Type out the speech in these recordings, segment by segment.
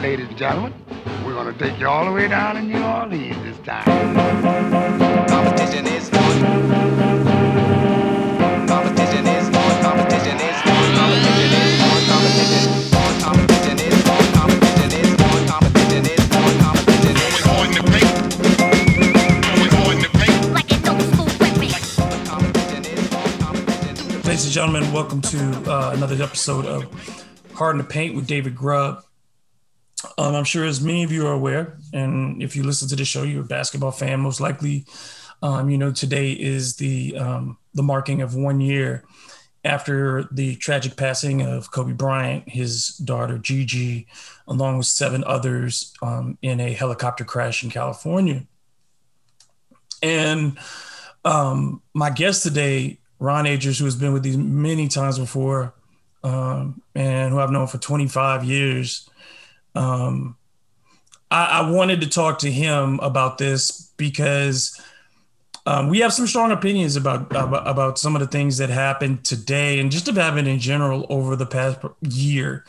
ladies and gentlemen, we're going to take you all the way down to New Orleans this time. Competition is on. Competition is on. Competition is on. Competition is on. Competition is on. Competition is on. Competition is on. Competition is on. Competition is on. We're going to paint. We're going to paint. Like an old school Ladies and gentlemen, welcome to uh, another episode of Hard in the Paint with David Grubb. Um, I'm sure as many of you are aware, and if you listen to the show, you're a basketball fan, most likely, um, you know, today is the um, the marking of one year after the tragic passing of Kobe Bryant, his daughter Gigi, along with seven others um, in a helicopter crash in California. And um, my guest today, Ron Agers, who has been with these many times before, um, and who I've known for 25 years um, I, I, wanted to talk to him about this because um, we have some strong opinions about, about, about some of the things that happened today and just have happened in general over the past year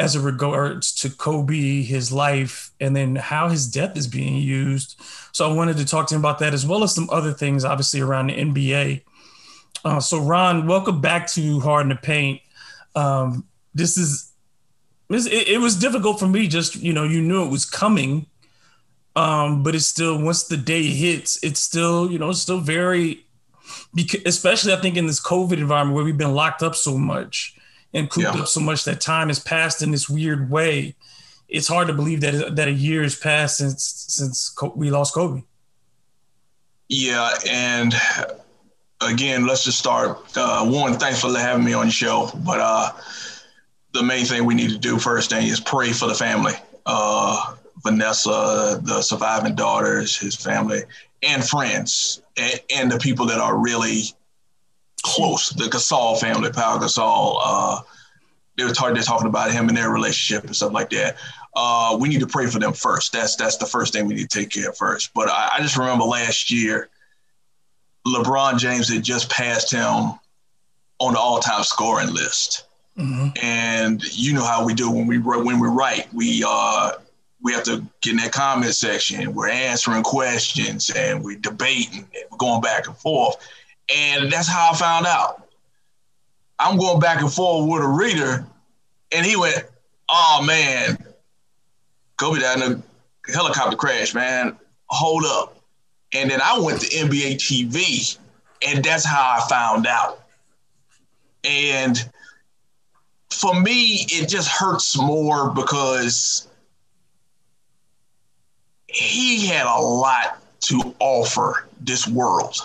as it regards to Kobe, his life, and then how his death is being used. So I wanted to talk to him about that as well as some other things, obviously around the NBA. Uh, so Ron, welcome back to Hard in the Paint. Um, this is it, it, was difficult for me. Just you know, you knew it was coming, um, but it's still once the day hits, it's still you know, it's still very, because especially I think in this COVID environment where we've been locked up so much and cooped yeah. up so much that time has passed in this weird way. It's hard to believe that that a year has passed since since we lost Kobe. Yeah, and again, let's just start. Uh, one, thanks for having me on the show, but. uh the main thing we need to do first thing is pray for the family. Uh, Vanessa, the surviving daughters, his family, and friends, and, and, the people that are really close. The Gasol family, Pau Gasol. Uh, they were talking, they're talking about him and their relationship and stuff like that. Uh, we need to pray for them first. That's that's the first thing we need to take care of first. But I, I just remember last year, LeBron James had just passed him on the all-time scoring list Mm-hmm. And you know how we do when we when we write, we uh we have to get in that comment section. We're answering questions and we're debating and we're going back and forth. And that's how I found out. I'm going back and forth with a reader, and he went, "Oh man, Kobe died in a helicopter crash, man. Hold up." And then I went to NBA TV, and that's how I found out. And for me, it just hurts more because he had a lot to offer this world.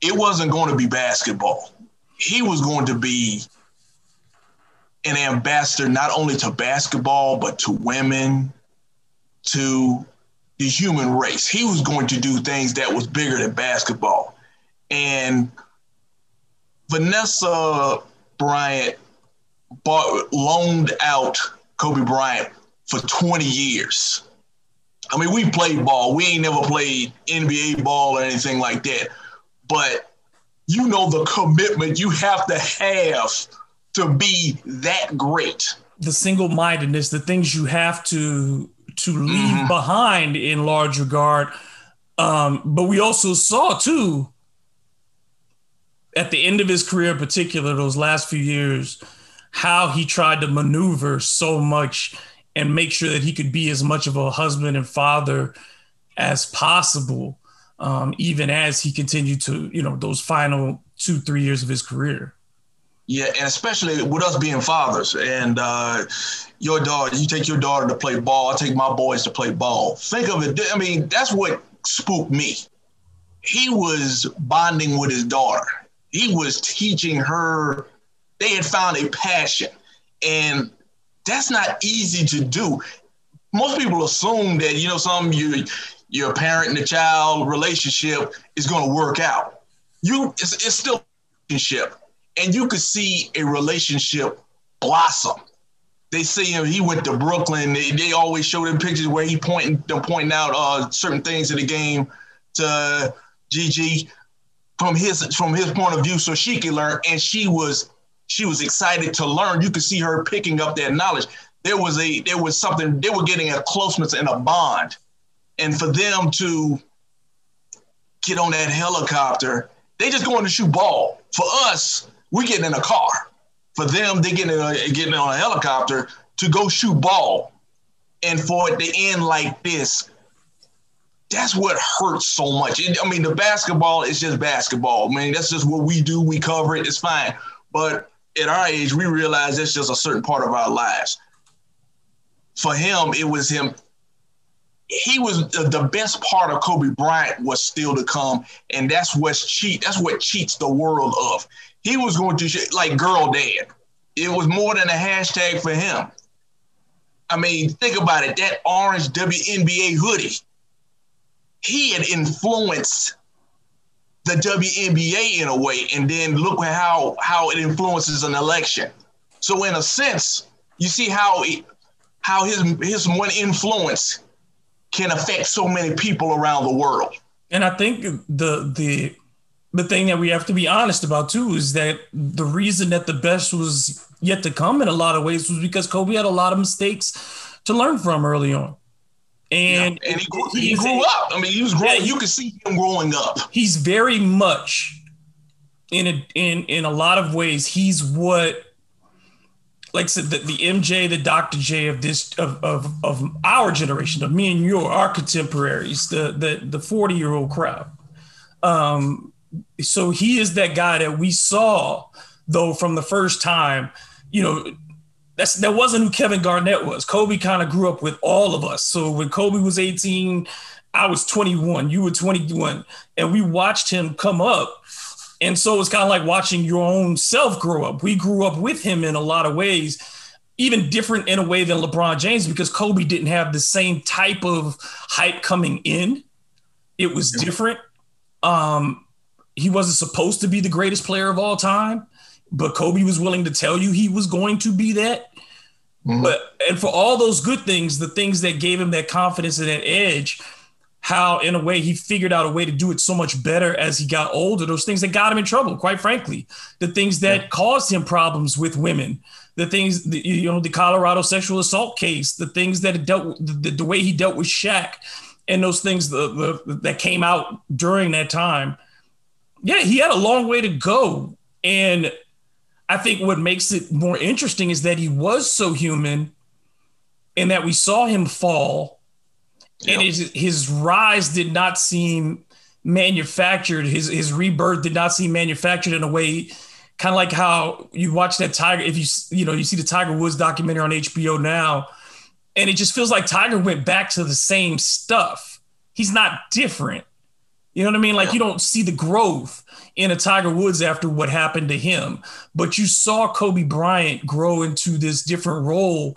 It wasn't going to be basketball. He was going to be an ambassador not only to basketball, but to women, to the human race. He was going to do things that was bigger than basketball. And Vanessa Bryant bought, loaned out Kobe Bryant for 20 years. I mean, we played ball. We ain't never played NBA ball or anything like that. But you know the commitment you have to have to be that great. The single-mindedness, the things you have to to leave mm-hmm. behind in large regard. Um, but we also saw too at the end of his career, in particular, those last few years, how he tried to maneuver so much and make sure that he could be as much of a husband and father as possible, um, even as he continued to, you know, those final two, three years of his career. Yeah, and especially with us being fathers and uh, your daughter, you take your daughter to play ball, I take my boys to play ball. Think of it, I mean, that's what spooked me. He was bonding with his daughter. He was teaching her they had found a passion. And that's not easy to do. Most people assume that, you know, some you your parent and the child relationship is going to work out. You it's, it's still a relationship. And you could see a relationship blossom. They you know, he went to Brooklyn. They, they always show them pictures where he pointing them pointing out uh, certain things in the game to Gigi from his from his point of view, so she could learn. And she was she was excited to learn. You could see her picking up that knowledge. there was a there was something they were getting a closeness and a bond, and for them to get on that helicopter, they just going to shoot ball. For us, we getting in a car. For them, they getting a, getting on a helicopter to go shoot ball, and for it to end like this, that's what hurts so much. I mean, the basketball is just basketball. I mean, that's just what we do. We cover it. It's fine. But at our age, we realize that's just a certain part of our lives. For him, it was him. He was the best part of Kobe Bryant was still to come, and that's what's cheat. That's what cheats the world of. He was going to like girl dad. It was more than a hashtag for him. I mean, think about it. That orange WNBA hoodie he had influenced the WNBA in a way, and then look how how it influences an election. So in a sense, you see how it, how his his one influence can affect so many people around the world. And I think the the the thing that we have to be honest about too is that the reason that the best was yet to come in a lot of ways was because Kobe had a lot of mistakes to learn from early on. And, yeah, and he, grew, he grew up. I mean, he was growing. Yeah, you could see him growing up. He's very much in a in in a lot of ways. He's what, like I said, the, the MJ, the Dr. J of this of, of of our generation, of me and you, our contemporaries, the the the forty year old crowd. Um, so he is that guy that we saw though from the first time. You know, that's that wasn't who Kevin Garnett was. Kobe kind of grew up with all of us. So when Kobe was 18, I was 21, you were 21, and we watched him come up. And so it's kind of like watching your own self grow up. We grew up with him in a lot of ways, even different in a way than LeBron James, because Kobe didn't have the same type of hype coming in. It was different. Um, he wasn't supposed to be the greatest player of all time, but Kobe was willing to tell you he was going to be that. Mm-hmm. But and for all those good things, the things that gave him that confidence and that edge, how in a way he figured out a way to do it so much better as he got older. Those things that got him in trouble, quite frankly, the things that yeah. caused him problems with women, the things the, you know, the Colorado sexual assault case, the things that dealt the, the way he dealt with Shaq, and those things the, the, that came out during that time. Yeah, he had a long way to go, and I think what makes it more interesting is that he was so human and that we saw him fall yep. and his, his rise did not seem manufactured. His, his rebirth did not seem manufactured in a way kind of like how you watch that Tiger, if you, you know, you see the Tiger Woods documentary on HBO now, and it just feels like Tiger went back to the same stuff. He's not different. You know what I mean? Like yeah. you don't see the growth in a Tiger Woods after what happened to him, but you saw Kobe Bryant grow into this different role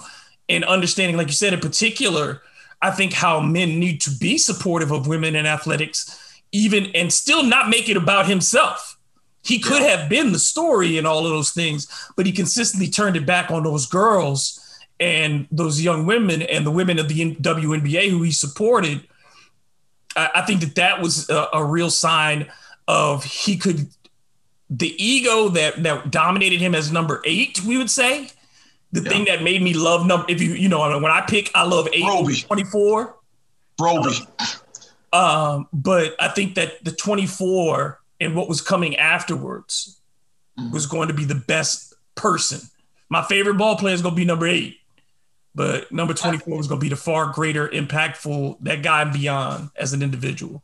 and understanding, like you said, in particular, I think how men need to be supportive of women in athletics, even and still not make it about himself. He could yeah. have been the story and all of those things, but he consistently turned it back on those girls and those young women and the women of the WNBA who he supported. I, I think that that was a, a real sign of he could the ego that that dominated him as number eight, we would say. The yeah. thing that made me love number if you you know when I pick I love eight Roby. 24. Roby. Um, but I think that the 24 and what was coming afterwards mm-hmm. was going to be the best person. My favorite ball player is going to be number eight, but number 24 is going to be the far greater impactful that guy beyond as an individual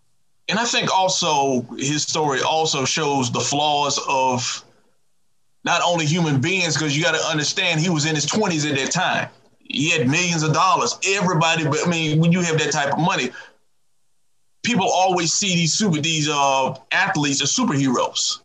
and I think also his story also shows the flaws of not only human beings, because you got to understand he was in his 20s at that time. He had millions of dollars. Everybody, but I mean, when you have that type of money, people always see these super these uh, athletes as superheroes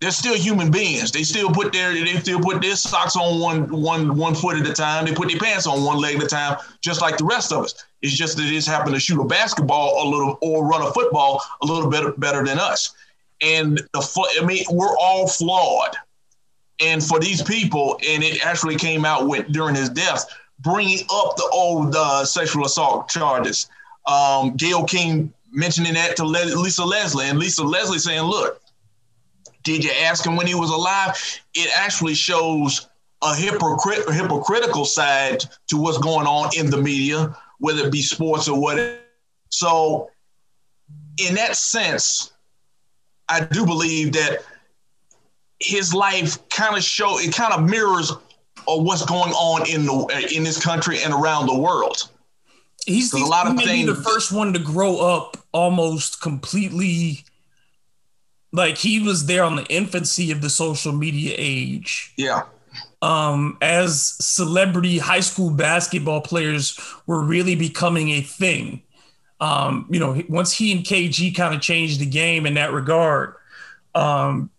they're still human beings. They still put their they still put their socks on one one one foot at a time. They put their pants on one leg at a time, just like the rest of us. It's just that they just happen to shoot a basketball a little or run a football a little bit better than us. And the I mean, we're all flawed. And for these people, and it actually came out with during his death, bringing up the old uh, sexual assault charges. Um, Gayle King mentioning that to Lisa Leslie, and Lisa Leslie saying, "Look." Did you ask him when he was alive? It actually shows a hypocritical side to what's going on in the media, whether it be sports or whatever. So, in that sense, I do believe that his life kind of show it kind of mirrors of what's going on in the in this country and around the world. He's the, a lot of things. the first one to grow up almost completely like he was there on the infancy of the social media age. Yeah. Um, as celebrity high school basketball players were really becoming a thing. Um, you know, once he and KG kind of changed the game in that regard, um,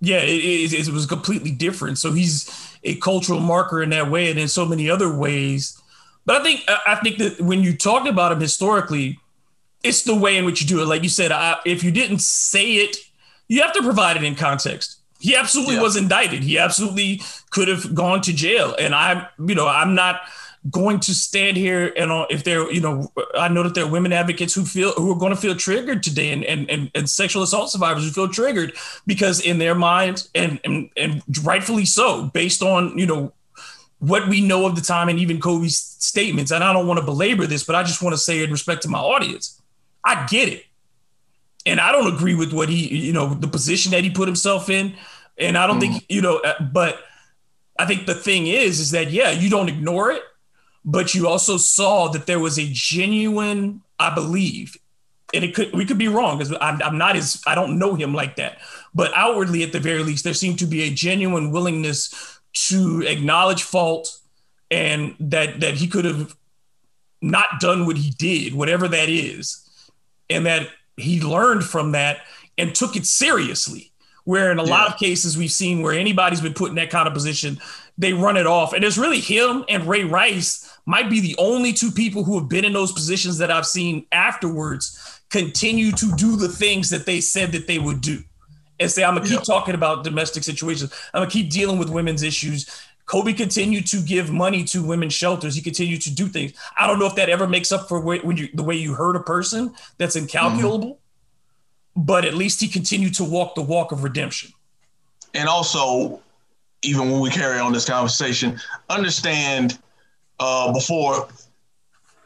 yeah, it, it, it, was completely different. So he's a cultural marker in that way, and in so many other ways. But I think I think that when you talk about him historically, it's the way in which you do it. Like you said, I, if you didn't say it, you have to provide it in context. He absolutely yeah. was indicted. He absolutely could have gone to jail. And I'm, you know, I'm not going to stand here and uh, if there, you know, I know that there are women advocates who feel who are going to feel triggered today, and and and, and sexual assault survivors who feel triggered because in their minds and and and rightfully so, based on you know what we know of the time and even Kobe's statements. And I don't want to belabor this, but I just want to say in respect to my audience, I get it. And I don't agree with what he, you know, the position that he put himself in. And I don't mm. think, you know, uh, but I think the thing is, is that, yeah, you don't ignore it but you also saw that there was a genuine, I believe, and it could we could be wrong because I'm, I'm not as I don't know him like that, but outwardly at the very least, there seemed to be a genuine willingness to acknowledge fault and that that he could have not done what he did, whatever that is, and that he learned from that and took it seriously. Where in a yeah. lot of cases we've seen where anybody's been put in that kind of position, they run it off. And it's really him and Ray Rice might be the only two people who have been in those positions that I've seen afterwards continue to do the things that they said that they would do. And say, I'm gonna keep talking about domestic situations. I'm gonna keep dealing with women's issues. Kobe continued to give money to women's shelters. He continued to do things. I don't know if that ever makes up for when you the way you hurt a person. That's incalculable. Mm-hmm. But at least he continued to walk the walk of redemption. And also, even when we carry on this conversation, understand uh, before.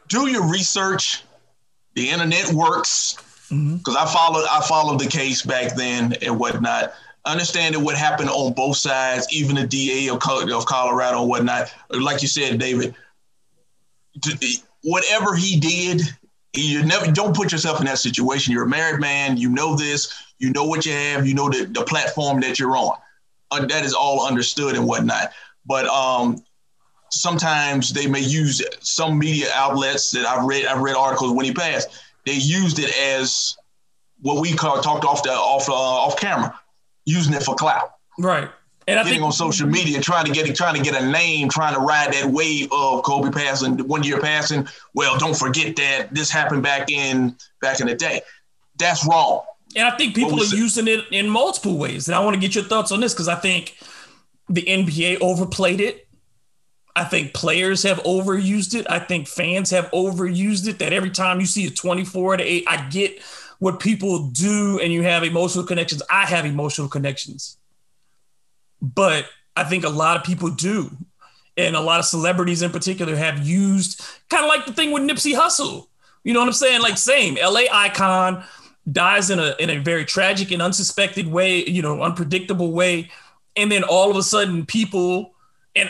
Do your research. The internet works because mm-hmm. I followed I followed the case back then and whatnot. Understanding what happened on both sides, even the DA of, Colorado and whatnot. Like you said, David, whatever he did, you never don't put yourself in that situation. You're a married man. You know this. You know what you have. You know the, the platform that you're on. Uh, that is all understood and whatnot. But um, sometimes they may use some media outlets that I've read. I've read articles when he passed. They used it as what we call talked off the off uh, off camera, using it for clout. Right. And I getting think, on social media, trying to get trying to get a name, trying to ride that wave of Kobe passing, one year passing. Well, don't forget that this happened back in back in the day. That's wrong. And I think people are using it in multiple ways. And I want to get your thoughts on this because I think the NBA overplayed it. I think players have overused it. I think fans have overused it. That every time you see a 24 to 8, I get what people do and you have emotional connections. I have emotional connections. But I think a lot of people do. And a lot of celebrities in particular have used kind of like the thing with Nipsey Hussle. You know what I'm saying? Like same LA icon dies in a in a very tragic and unsuspected way, you know, unpredictable way. And then all of a sudden people and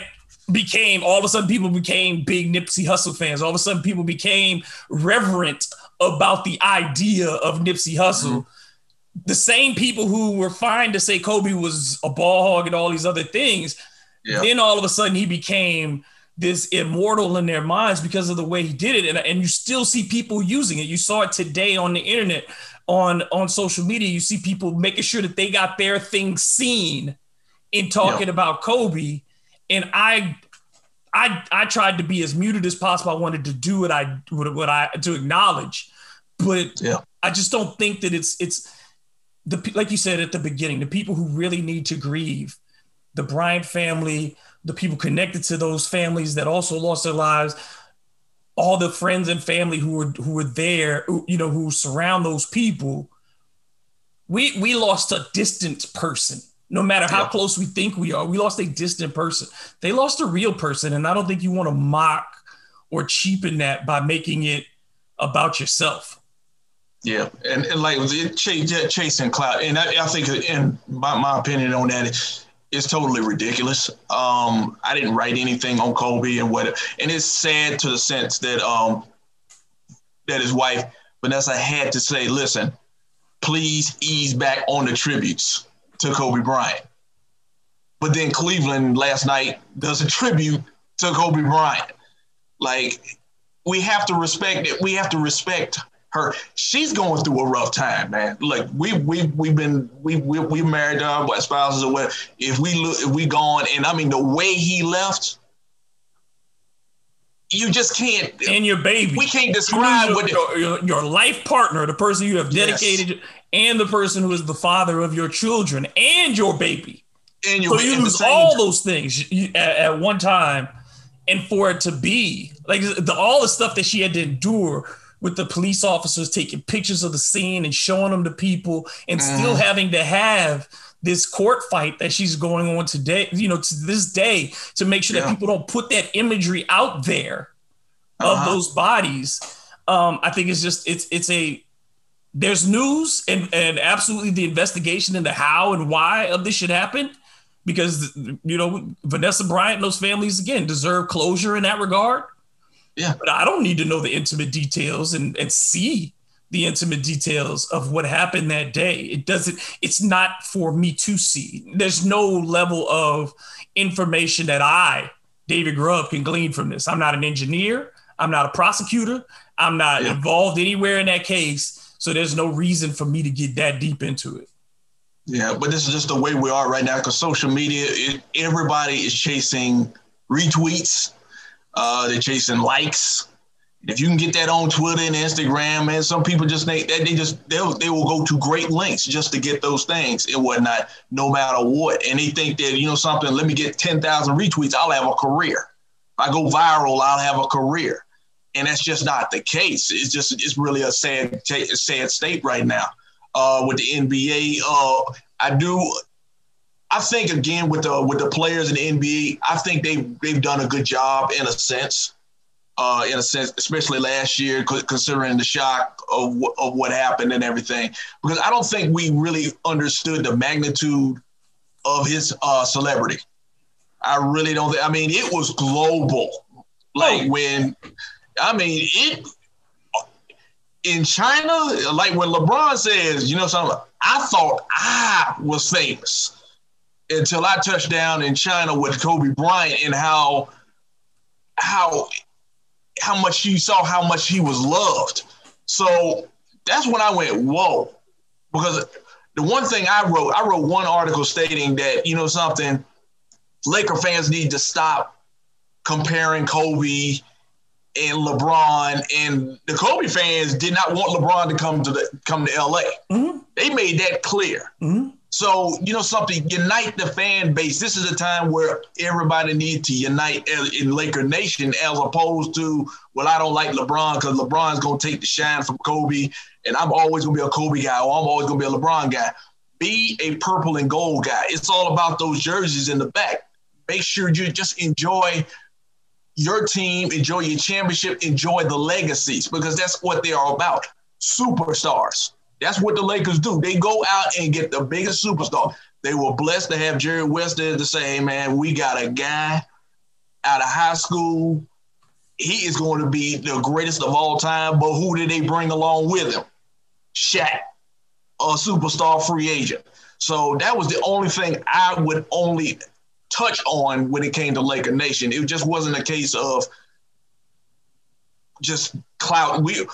became all of a sudden people became big Nipsey Hussle fans. All of a sudden people became reverent about the idea of Nipsey Hussle. Mm-hmm. The same people who were fine to say Kobe was a ball hog and all these other things, yeah. then all of a sudden he became this immortal in their minds because of the way he did it. And, and you still see people using it. You saw it today on the internet, on, on social media. You see people making sure that they got their thing seen in talking yeah. about Kobe and I I I tried to be as muted as possible. I wanted to do what I what, what I to acknowledge, but yeah. I just don't think that it's it's the like you said at the beginning, the people who really need to grieve, the Bryant family, the people connected to those families that also lost their lives, all the friends and family who were who were there, you know, who surround those people. We we lost a distant person No matter how yeah. close we think we are, we lost a distant person. They lost a real person, and I don't think you want to mock or cheapen that by making it about yourself. Yeah, and, and like it chasing cloud, and I, I think, in my, my opinion on that, it's totally ridiculous. Um, I didn't write anything on Kobe and what, and it's sad to the sense that um, that his wife Vanessa had to say, "Listen, please ease back on the tributes to Kobe Bryant." But then Cleveland last night does a tribute to Kobe Bryant. Like we have to respect it. We have to respect her. She's going through a rough time, man. Like we we we've been we we we married our spouses or what. If we look, if we gone, and I mean the way he left, you just can't. And your baby, we can't describe your, what your, your, your, life partner, the person you have dedicated, yes. and the person who is the father of your children and your baby. And you so you lose all those things at, at one time and for it to be like the, all the stuff that she had to endure with the police officers taking pictures of the scene and showing them to people and mm. still having to have this court fight that she's going on today, you know, to this day to make sure yeah. that people don't put that imagery out there uh-huh. of those bodies. Um, I think it's just it's it's a there's news and and absolutely the investigation into how and why of this should happen because you know Vanessa Bryant and those families again deserve closure in that regard. Yeah, but I don't need to know the intimate details and and see the intimate details of what happened that day. It doesn't. It's not for me to see. There's no level of information that I, David Grubb, can glean from this. I'm not an engineer. I'm not a prosecutor. I'm not yeah. involved anywhere in that case. So there's no reason for me to get that deep into it. Yeah, but this is just the way we are right now because social media, it, everybody is chasing retweets, uh, they're chasing likes. If you can get that on Twitter and Instagram, man, some people just they, they just they they will go to great lengths just to get those things and whatnot, no matter what. And they think that you know something. Let me get ten thousand retweets, I'll have a career. If I go viral, I'll have a career, and that's just not the case. It's just it's really a sad sad state right now uh, with the NBA. Uh, I do. I think again with the with the players in the NBA, I think they they've done a good job in a sense. Uh, in a sense, especially last year, considering the shock of, of what happened and everything, because I don't think we really understood the magnitude of his uh, celebrity. I really don't. Think, I mean, it was global. Like when, I mean, it in China, like when LeBron says, you know something, I thought I was famous until I touched down in China with Kobe Bryant and how how how much you saw how much he was loved. So that's when I went, whoa. Because the one thing I wrote, I wrote one article stating that, you know, something, Laker fans need to stop comparing Kobe and LeBron and the Kobe fans did not want LeBron to come to the come to LA. Mm-hmm. They made that clear. Mm-hmm. So you know something, unite the fan base. This is a time where everybody needs to unite in Laker Nation, as opposed to well, I don't like LeBron because LeBron's gonna take the shine from Kobe, and I'm always gonna be a Kobe guy, or I'm always gonna be a LeBron guy. Be a purple and gold guy. It's all about those jerseys in the back. Make sure you just enjoy your team, enjoy your championship, enjoy the legacies because that's what they are about. Superstars. That's what the Lakers do. They go out and get the biggest superstar. They were blessed to have Jerry West there to say, hey, man, we got a guy out of high school. He is going to be the greatest of all time. But who did they bring along with him? Shaq, a superstar free agent. So that was the only thing I would only touch on when it came to Laker Nation. It just wasn't a case of just clout. We,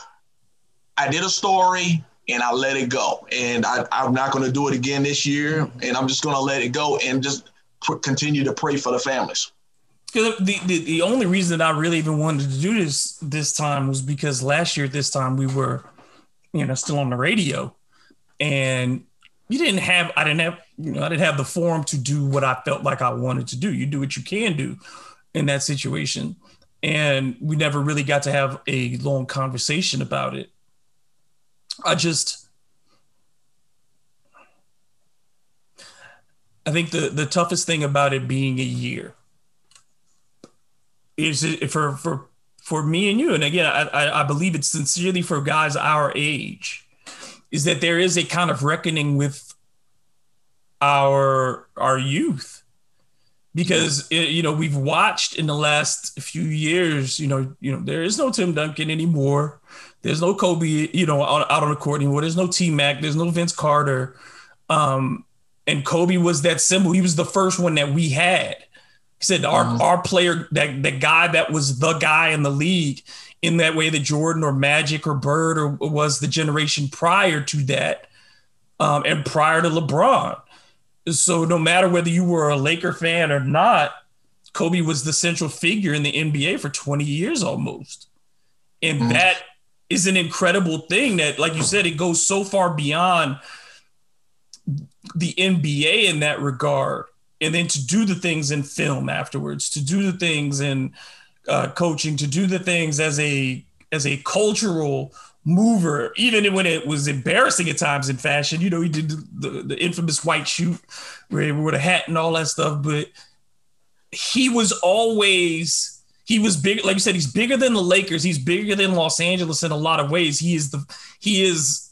I did a story and I let it go, and I, I'm not going to do it again this year, and I'm just going to let it go and just pr- continue to pray for the families. Because the, the the only reason that I really even wanted to do this this time was because last year at this time we were, you know, still on the radio, and you didn't have I didn't have you know I didn't have the forum to do what I felt like I wanted to do. You do what you can do in that situation, and we never really got to have a long conversation about it. I just I think the the toughest thing about it being a year is it for for for me and you, and again, I, I believe it's sincerely for guys our age, is that there is a kind of reckoning with our our youth. Because it, eh, you know we've watched in the last few years you know you know there is no Tim Duncan anymore there's no Kobe you know out, out on the court anymore there's no T Mac there's no Vince Carter um, and Kobe was that symbol he was the first one that we had he said our mm-hmm. our player that the guy that was the guy in the league in that way that Jordan or Magic or Bird or was the generation prior to that um, and prior to LeBron so no matter whether you were a Laker fan or not, Kobe was the central figure in the NBA for 20 years almost. And mm-hmm. that is an incredible thing that, like you said, it goes so far beyond the NBA in that regard. And then to do the things in film afterwards, to do the things in uh, coaching, to do the things as a as a cultural mover, even when it was embarrassing at times in fashion. You know, he did the, the infamous white shoot where with a hat and all that stuff, but he was always he was big like you said he's bigger than the lakers. He's bigger than los angeles in a lot of ways. He is the he is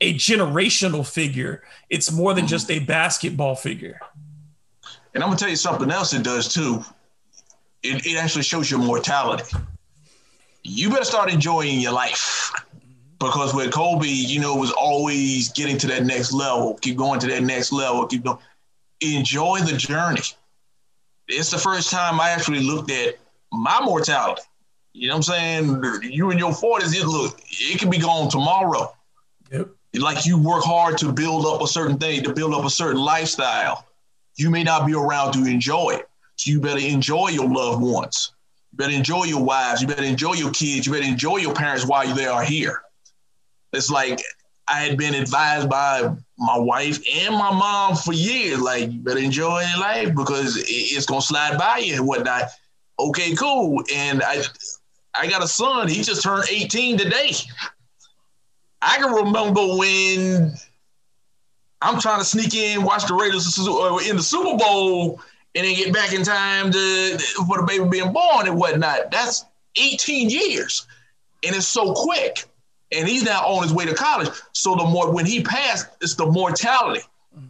a generational figure. It's more than just a basketball figure. And i'm gonna tell you something else it does too. It, it actually shows your mortality. You better start enjoying your life because with Kobe, you know, was always getting to that next level, keep going to that next level, keep going. Enjoy the journey. It's the first time I actually looked at my mortality. You know what I'm saying? You in your 40s, it look, it can be gone tomorrow. Yep. Like you work hard to build up a certain thing, to build up a certain lifestyle. You may not be around to enjoy it. So you better enjoy your loved ones. You better enjoy your wives. You better enjoy your kids. You better enjoy your parents while they are here. It's like I had been advised by my wife and my mom for years, like you better enjoy your life because it's gonna slide by you and whatnot. Okay, cool. And I I got a son, he just turned 18 today. I can remember when I'm trying to sneak in, watch the Raiders in the Super Bowl, and then get back in time to for the baby being born and whatnot. That's 18 years, and it's so quick and he's now on his way to college. So the more when he passed, it's the mortality, mm-hmm.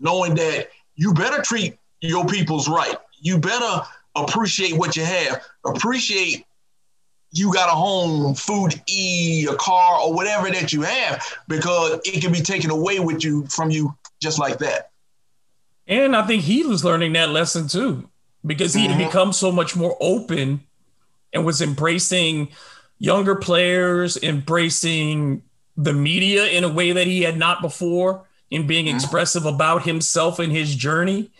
knowing that you better treat your people's right. You better appreciate what you have. Appreciate you got a home, food eat, a car, or whatever that you have, because it can be taken away with you from you just like that. And I think he was learning that lesson too, because he mm-hmm. had become so much more open and was embracing younger players embracing the media in a way that he had not before, in being mm-hmm. expressive about himself and his journey,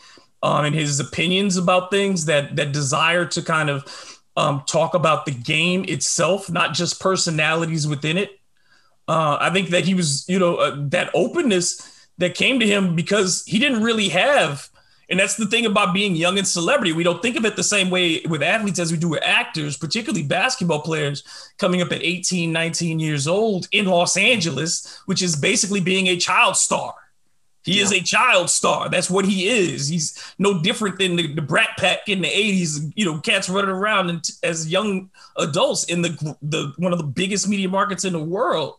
um, and his opinions about things. That that desire to kind of um, talk about the game itself, not just personalities within it. Uh, I think that he was, you know, uh, that openness that came to him because he didn't really have and that's the thing about being young and celebrity. We don't think of it the same way with athletes as we do with actors, particularly basketball players coming up at 18, 19 years old in Los Angeles, which is basically being a child star. He yeah. is a child star. That's what he is. He's no different than the, the Brat Pack in the 80s, you know, cats running around and, as young adults in the, the one of the biggest media markets in the world.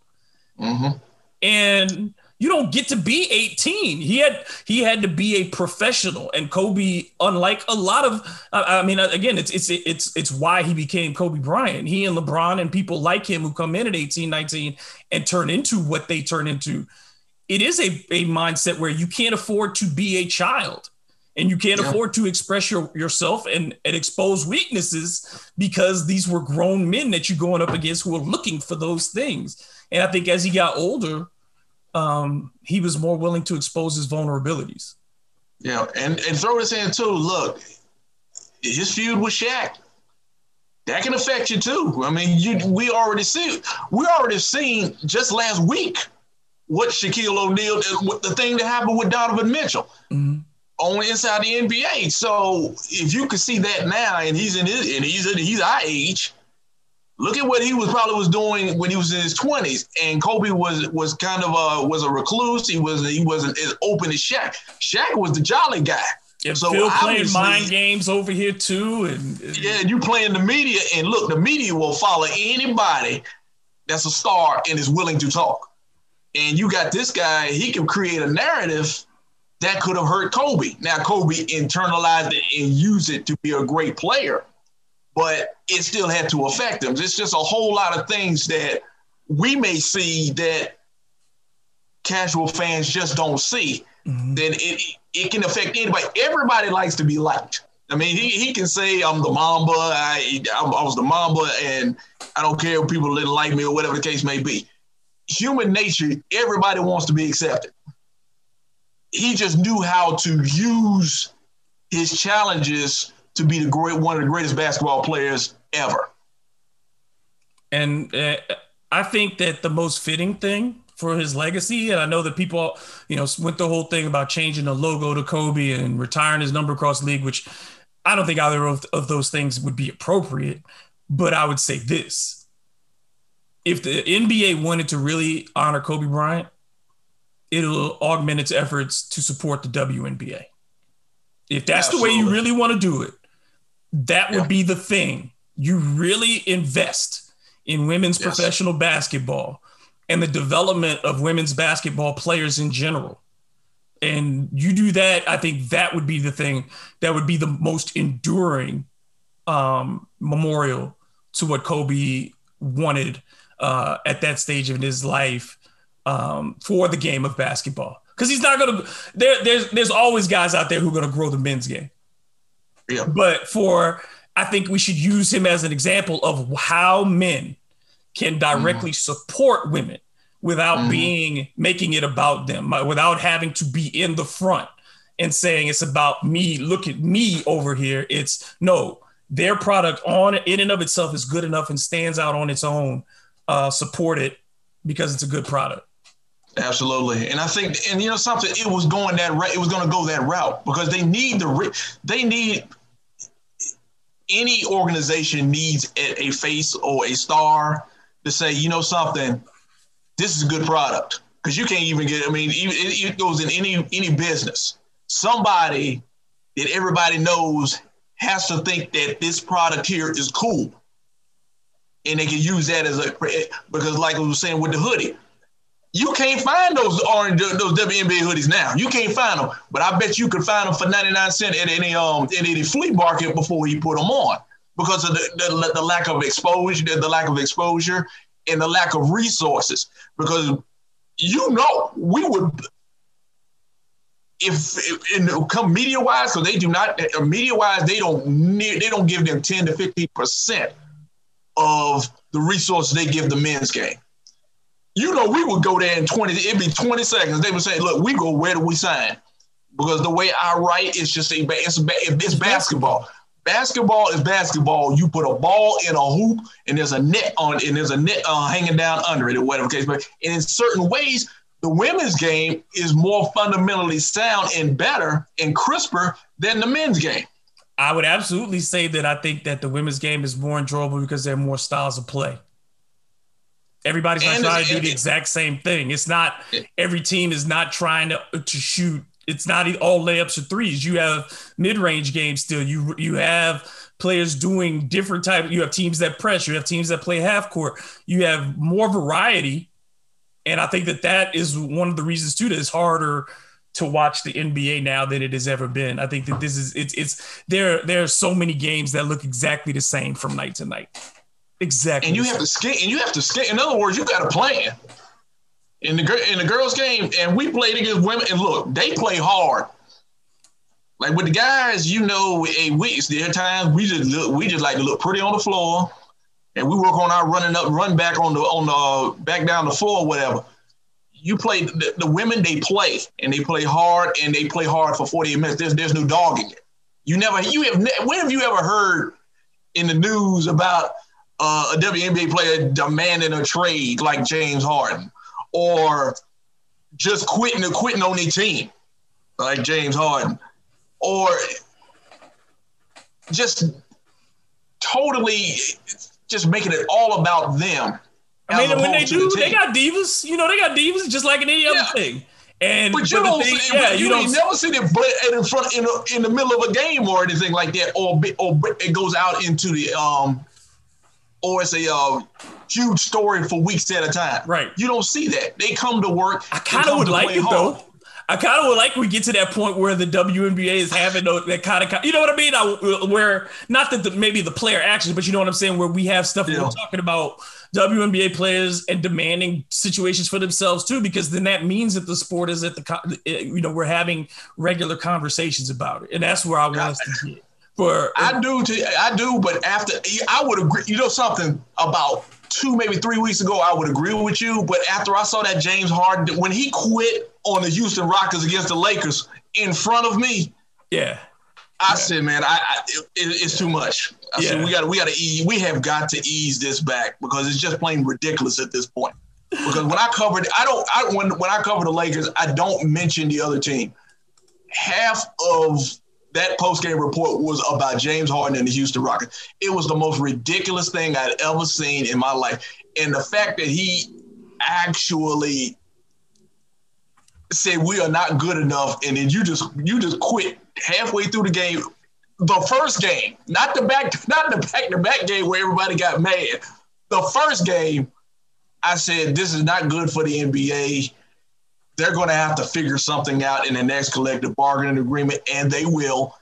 Mm-hmm. And you don't get to be 18. He had he had to be a professional, and Kobe, unlike a lot of, I, I mean, again, it's it's it's it's why he became Kobe Bryant. He and LeBron and people like him who come in at 18, 19 and turn into what they turn into. It is a, a mindset where you can't afford to be a child and you can't yeah. afford to express your, yourself and, and expose weaknesses because these were grown men that you're going up against who are looking for those things. And I think as he got older, um, he was more willing to expose his vulnerabilities. Yeah, and and throw this in too. Look, his feud with Shaq, that can affect you too. I mean, you we already see we already seen just last week what Shaquille O'Neal, the thing that happened with Donovan Mitchell. Mm-hmm. On inside the NBA, so if you could see that now, and he's in his, and he's in, he's our age, Look at what he was probably was doing when he was in his twenties, and Kobe was was kind of a was a recluse. He was he wasn't as open as Shaq. Shaq was the jolly guy. Yeah, so Phil playing mind games over here too, and, and yeah, and you playing the media, and look, the media will follow anybody that's a star and is willing to talk. And you got this guy; he can create a narrative that could have hurt Kobe. Now Kobe internalized it and used it to be a great player, but it still had to affect him. It's just a whole lot of things that we may see that casual fans just don't see. Mm-hmm. Then it it can affect anybody. Everybody likes to be liked. I mean, he, he can say I'm the Mamba. I, I was the Mamba, and I don't care if people didn't like me or whatever the case may be. Human nature, everybody wants to be accepted. He just knew how to use his challenges to be the great one of the greatest basketball players ever. And uh, I think that the most fitting thing for his legacy. And I know that people, you know, went the whole thing about changing the logo to Kobe and retiring his number across league, which I don't think either of, of those things would be appropriate. But I would say this if the NBA wanted to really honor Kobe Bryant, it'll augment its efforts to support the WNBA. If that's Absolutely. the way you really want to do it, that would yeah. be the thing. You really invest in women's yes. professional basketball and the development of women's basketball players in general. And you do that, I think that would be the thing that would be the most enduring um, memorial to what Kobe wanted uh, at that stage of his life um, for the game of basketball. Because he's not gonna there, there's there's always guys out there who are gonna grow the men's game. Yeah. But for I think we should use him as an example of how men can directly mm. support women without mm. being making it about them, uh, without having to be in the front and saying it's about me. Look at me over here. It's no, their product on in and of itself is good enough and stands out on its own. Uh, support it because it's a good product. Absolutely, and I think, and you know something, it was going that route. It was going to go that route because they need the they need any organization needs a, a face or a star to say, you know something, this is a good product because you can't even get. I mean, it, it goes in any any business. Somebody that everybody knows has to think that this product here is cool, and they can use that as a because, like I was saying with the hoodie, you can't find those orange those WNBA hoodies now. You can't find them, but I bet you could find them for ninety nine cent at any um at any flea market before he put them on. Because of the, the, the lack of exposure, the, lack of exposure, and the lack of resources. Because you know we would if, if come media wise because they do not uh, media wise they don't they don't give them 10 to 15 percent of the resources they give the men's game you know we would go there in 20 it'd be 20 seconds they would say look we go where do we sign because the way i write is just a, it's, it's basketball Basketball is basketball. You put a ball in a hoop, and there's a net on, and there's a net uh, hanging down under it, or whatever case. But in certain ways, the women's game is more fundamentally sound and better and crisper than the men's game. I would absolutely say that I think that the women's game is more enjoyable because there are more styles of play. Everybody's not trying to do the exact same thing. It's not every team is not trying to to shoot it's not all layups or threes. You have mid-range games still. You you have players doing different type. You have teams that press. You have teams that play half court. You have more variety, and I think that that is one of the reasons too that it's harder to watch the NBA now than it has ever been. I think that this is it's it's there. There are so many games that look exactly the same from night to night. Exactly. And you have to skate. And you have to skate. In other words, you got a plan in the in the girls' game, and we played against women. And look, they play hard. Like with the guys, you know, a weeks there are times we just look, we just like to look pretty on the floor, and we work on our running up, run back on the on the back down the floor, whatever. You play the, the women, they play and they play hard and they play hard for 48 minutes. There's there's no dogging it. You never you have when have you ever heard in the news about uh, a WNBA player demanding a trade like James Harden? or just quitting or quitting on their team, like James Harden, or just totally just making it all about them. I mean, when they do, the they got divas. You know, they got divas just like in any yeah. other thing. And but you don't, thing, see, yeah, you, you don't never see them in front in, a, in the middle of a game or anything like that, or or it goes out into the um, or it's a uh, huge story for weeks at a time. Right. You don't see that. They come to work. I kind of would like it hard. though. I kind of would like we get to that point where the WNBA is having that kind of, you know what I mean? I, where not that the, maybe the player actions, but you know what I'm saying, where we have stuff yeah. we're talking about WNBA players and demanding situations for themselves too, because then that means that the sport is at the, eh, you know, we're having regular conversations about it, and that's where I want us to get. For I do, to, I do, but after I would agree, you know, something about two, maybe three weeks ago, I would agree with you. But after I saw that James Harden, when he quit on the Houston Rockets against the Lakers in front of me, yeah, I yeah. said, man, I, I it, it's too much. I yeah. said, we got we got to ease, we have got to ease this back because it's just plain ridiculous at this point. Because when I covered, I don't, I when when I cover the Lakers, I don't mention the other team. Half of that post game report was about James Harden and the Houston Rockets. It was the most ridiculous thing I'd ever seen in my life. And the fact that he actually said we are not good enough, and then you just you just quit halfway through the game, the first game, not the back, not the back to back game where everybody got mad. The first game, I said this is not good for the NBA they're going to have to figure something out in the next collective bargaining agreement, and they will.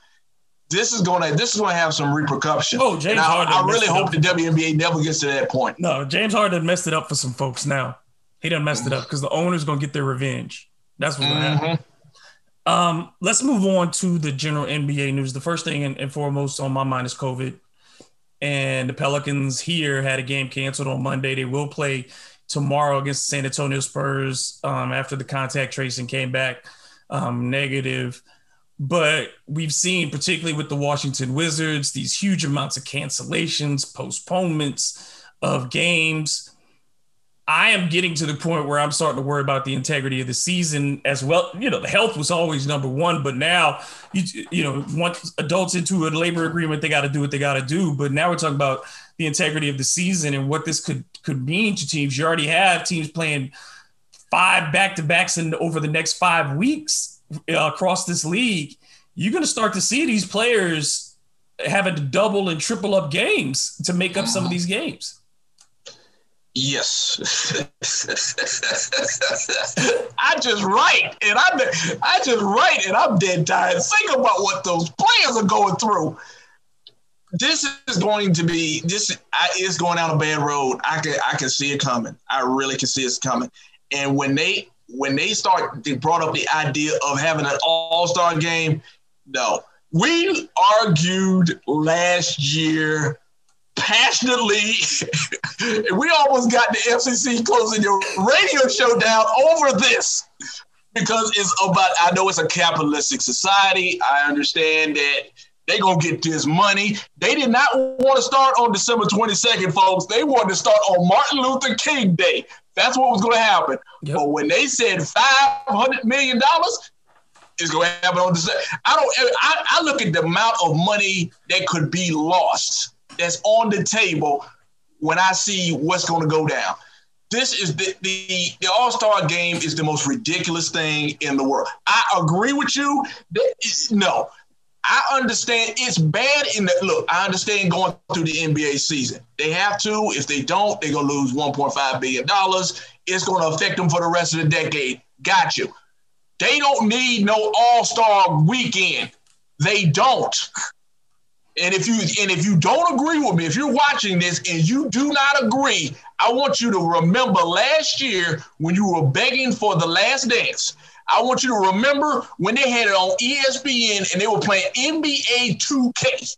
This is going to this is going to have some repercussions. Oh, James Harden. I, I really hope the WNBA never gets to that point. No, James Harden messed it up for some folks now. He done messed it up because the owner's going to get their revenge. That's what's going to mm-hmm. happen. Um, let's move on to the general NBA news. The first thing and, and foremost on my mind is COVID. And the Pelicans here had a game canceled on Monday. They will play tomorrow against the San Antonio Spurs um, after the contact tracing came back um, negative. But we've seen, particularly with the Washington Wizards, these huge amounts of cancellations, postponements of games. I am getting to the point where I'm starting to worry about the integrity of the season as well. You know, the health was always number one, but now you you know, once adults into a labor agreement, they got to do what they got to do. But now we're talking about the integrity of the season and what this could could mean to teams. You already have teams playing five back to backs in over the next five weeks uh, across this league. You're going to start to see these players having to double and triple up games to make up some of these games. Yes. I just write and I'm I just write and I'm dead tired. Think about what those players are going through. This is going to be this is going down a bad road. I can I can see it coming. I really can see it coming. And when they when they start they brought up the idea of having an all-star game, no. We argued last year passionately. we almost got the FCC closing your radio show down over this because it's about, I know it's a capitalistic society. I understand that they're going to get this money. They did not want to start on December 22nd, folks. They wanted to start on Martin Luther King Day. That's what was going to happen. Yep. But when they said $500 million, is going to happen on December. I don't, I, I look at the amount of money that could be lost that's on the table when I see what's going to go down. This is the the, the All Star game is the most ridiculous thing in the world. I agree with you. no, I understand it's bad in the look. I understand going through the NBA season. They have to. If they don't, they're gonna lose 1.5 billion dollars. It's gonna affect them for the rest of the decade. Got you. They don't need no All Star weekend. They don't. And if you and if you don't agree with me, if you're watching this and you do not agree, I want you to remember last year when you were begging for the last dance. I want you to remember when they had it on ESPN and they were playing NBA 2K.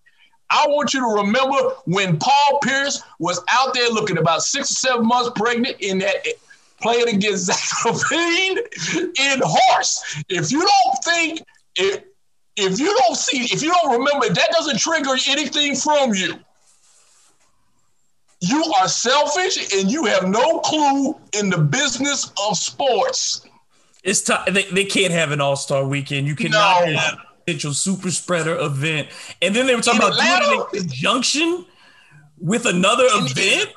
I want you to remember when Paul Pierce was out there looking about six or seven months pregnant in that playing against Zach LaVine in horse. If you don't think it, if you don't see, if you don't remember, that doesn't trigger anything from you. You are selfish and you have no clue in the business of sports. It's tough. They, they can't have an all star weekend. You cannot no. have a potential super spreader event. And then they were talking in about Atlanta? doing it in conjunction with another in, event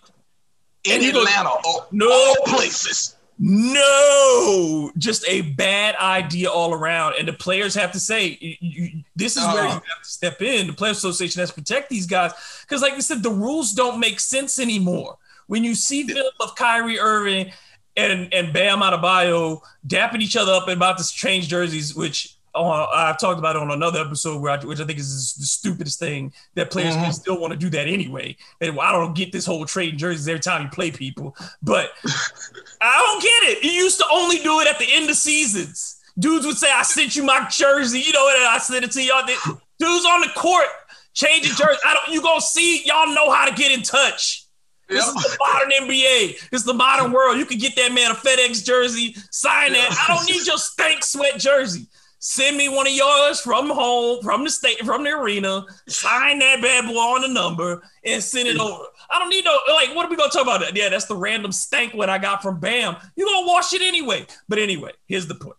in Atlanta. Go, no places. No, just a bad idea all around. And the players have to say, you, you, this is where you uh-uh. have to step in. The Players Association has to protect these guys. Because, like I said, the rules don't make sense anymore. When you see film of Kyrie Irving and, and Bam Adebayo dapping each other up and about to change jerseys, which uh, I've talked about it on another episode, where I, which I think is the stupidest thing that players mm-hmm. can still want to do that anyway. And I don't get this whole trading jerseys every time you play people, but I don't get it. You used to only do it at the end of seasons. Dudes would say, "I sent you my jersey," you know, and I sent it to y'all. Dudes on the court changing jerseys. I don't. You gonna see? Y'all know how to get in touch. This yep. is the modern NBA. This is the modern world. You can get that man a FedEx jersey, sign that. I don't need your stank sweat jersey. Send me one of yours from home, from the state, from the arena. Sign that bad boy on the number and send it over. I don't need no like. What are we gonna talk about? That? Yeah, that's the random stank what I got from Bam. You gonna wash it anyway. But anyway, here's the point.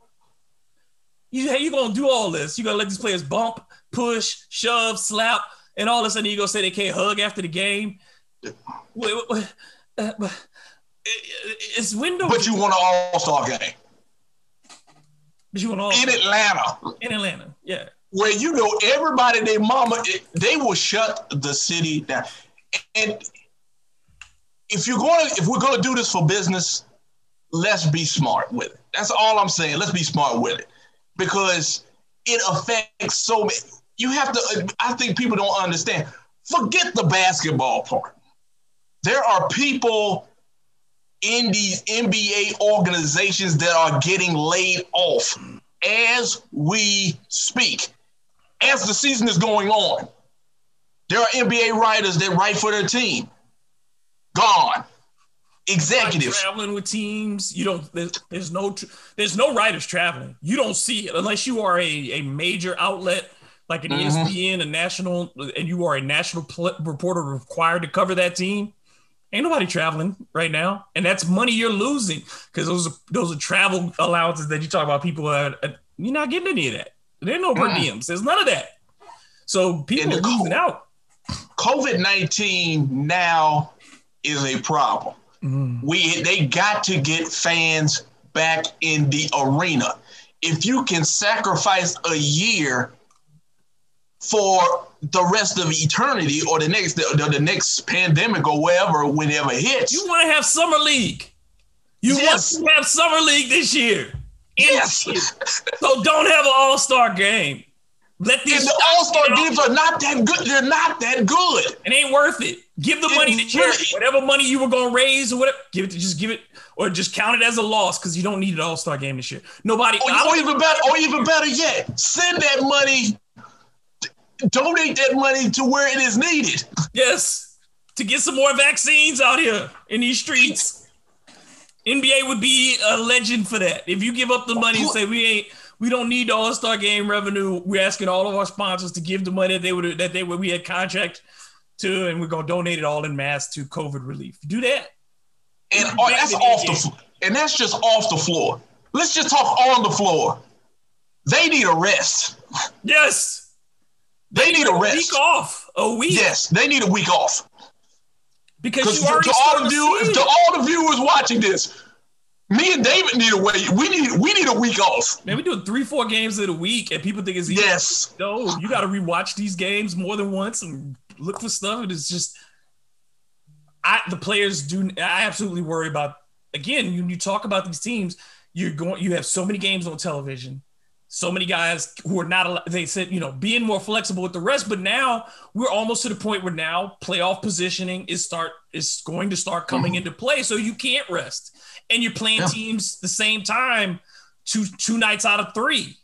You you gonna do all this? You gonna let these players bump, push, shove, slap, and all of a sudden you gonna say they can't hug after the game? Wait, wait, wait, uh, it's window. But you want an all star game. But you want all in Atlanta. In Atlanta, yeah. Where you know everybody, their mama, they will shut the city down. And if you're going, to, if we're going to do this for business, let's be smart with it. That's all I'm saying. Let's be smart with it because it affects so many. You have to. I think people don't understand. Forget the basketball part. There are people in these NBA organizations that are getting laid off as we speak, as the season is going on. There are NBA writers that write for their team. Gone. Executives traveling with teams. You don't. There's, there's no. There's no writers traveling. You don't see it unless you are a, a major outlet like an mm-hmm. ESPN, a national, and you are a national pl- reporter required to cover that team ain't nobody traveling right now, and that's money you're losing because those are, those are travel allowances that you talk about. People are you're not getting any of that. There's no per diems. There's none of that. So people are losing out. COVID nineteen now is a problem. Mm. We they got to get fans back in the arena. If you can sacrifice a year for the rest of eternity or the next the, the next pandemic or wherever whenever it hits. You want to have summer league. You yes. want to have summer league this year. Yes. so don't have an all-star game. Let these and the all-star games are not that good. They're not that good. It ain't worth it. Give the it money to charity. Really, whatever money you were gonna raise or whatever, give it to just give it or just count it as a loss because you don't need an all-star game this year. Nobody or, or even better, or even better yet, send that money donate that money to where it is needed. Yes, to get some more vaccines out here in these streets. NBA would be a legend for that. If you give up the money and say we ain't, we don't need the All Star Game revenue. We're asking all of our sponsors to give the money that they would that they would we had contract to, and we're gonna donate it all in mass to COVID relief. Do that. And oh, that's off the floor. And that's just off the floor. Let's just talk on the floor. They need a rest. Yes. They, need, a rest. week off. A week. Yes, they need a week off. Because you already to all the viewers, to all the viewers watching this, me and David need a wait. We need we need a week off. Man, we doing three, four games in a week, and people think it's easy. Yes. No, you got to rewatch these games more than once and look for stuff. And it's just, I the players do. I absolutely worry about. Again, when you talk about these teams, you're going. You have so many games on television so many guys who are not they said you know being more flexible with the rest but now we're almost to the point where now playoff positioning is start is going to start coming mm-hmm. into play so you can't rest and you're playing yeah. teams the same time two two nights out of three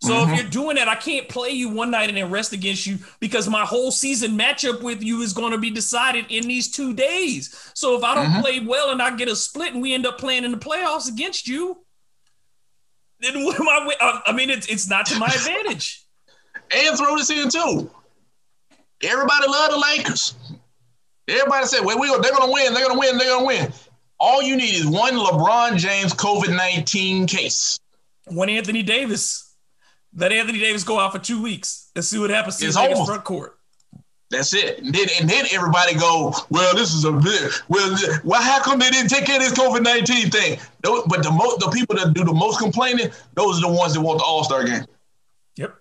so mm-hmm. if you're doing that i can't play you one night and then rest against you because my whole season matchup with you is going to be decided in these two days so if i don't mm-hmm. play well and i get a split and we end up playing in the playoffs against you then what am I? I mean, it's it's not to my advantage. and throw this in too. Everybody love the Lakers. Everybody said, "Well, we they're gonna win. They're gonna win. They're gonna win." All you need is one LeBron James COVID nineteen case. One Anthony Davis. Let Anthony Davis go out for two weeks. Let's see what happens to the front court. That's it. And then, and then everybody go, well, this is a. Well, well, how come they didn't take care of this COVID nineteen thing? But the most, the people that do the most complaining, those are the ones that want the All Star game. Yep.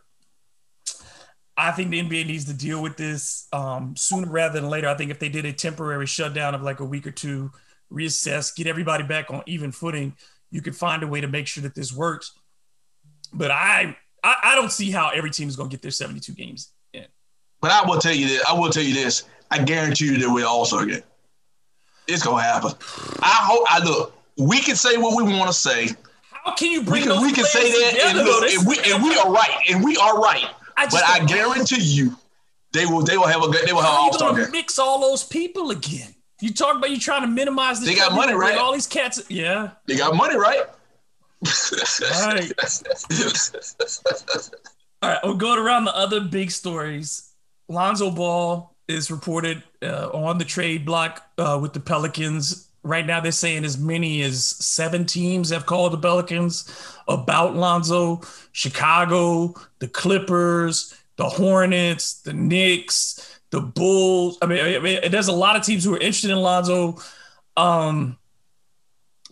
I think the NBA needs to deal with this um, sooner rather than later. I think if they did a temporary shutdown of like a week or two, reassess, get everybody back on even footing, you could find a way to make sure that this works. But I, I, I don't see how every team is going to get their 72 games but I will tell you this. I will tell you this. I guarantee you that we'll also get. It's gonna happen. I hope. I look. We can say what we want to say. How can you bring we can, we can say that and, look, and, we, and we are right and we are right. I but I guarantee you, they will. They will have a good. They will have an all star game. Mix all those people again. You talk about you trying to minimize. This they got money, right? All these cats. Yeah. They got money, right? all right. all right. We'll go around the other big stories. Lonzo Ball is reported uh, on the trade block uh, with the Pelicans. Right now, they're saying as many as seven teams have called the Pelicans about Lonzo. Chicago, the Clippers, the Hornets, the Knicks, the Bulls. I mean, I mean there's a lot of teams who are interested in Lonzo. Um,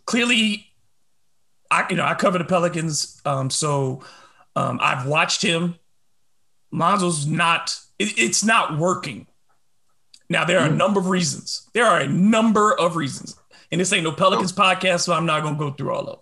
clearly, I you know I cover the Pelicans, um, so um, I've watched him. Lonzo's not it, it's not working. Now, there are a hmm. number of reasons. There are a number of reasons. And this ain't no Pelicans podcast, so I'm not going to go through all of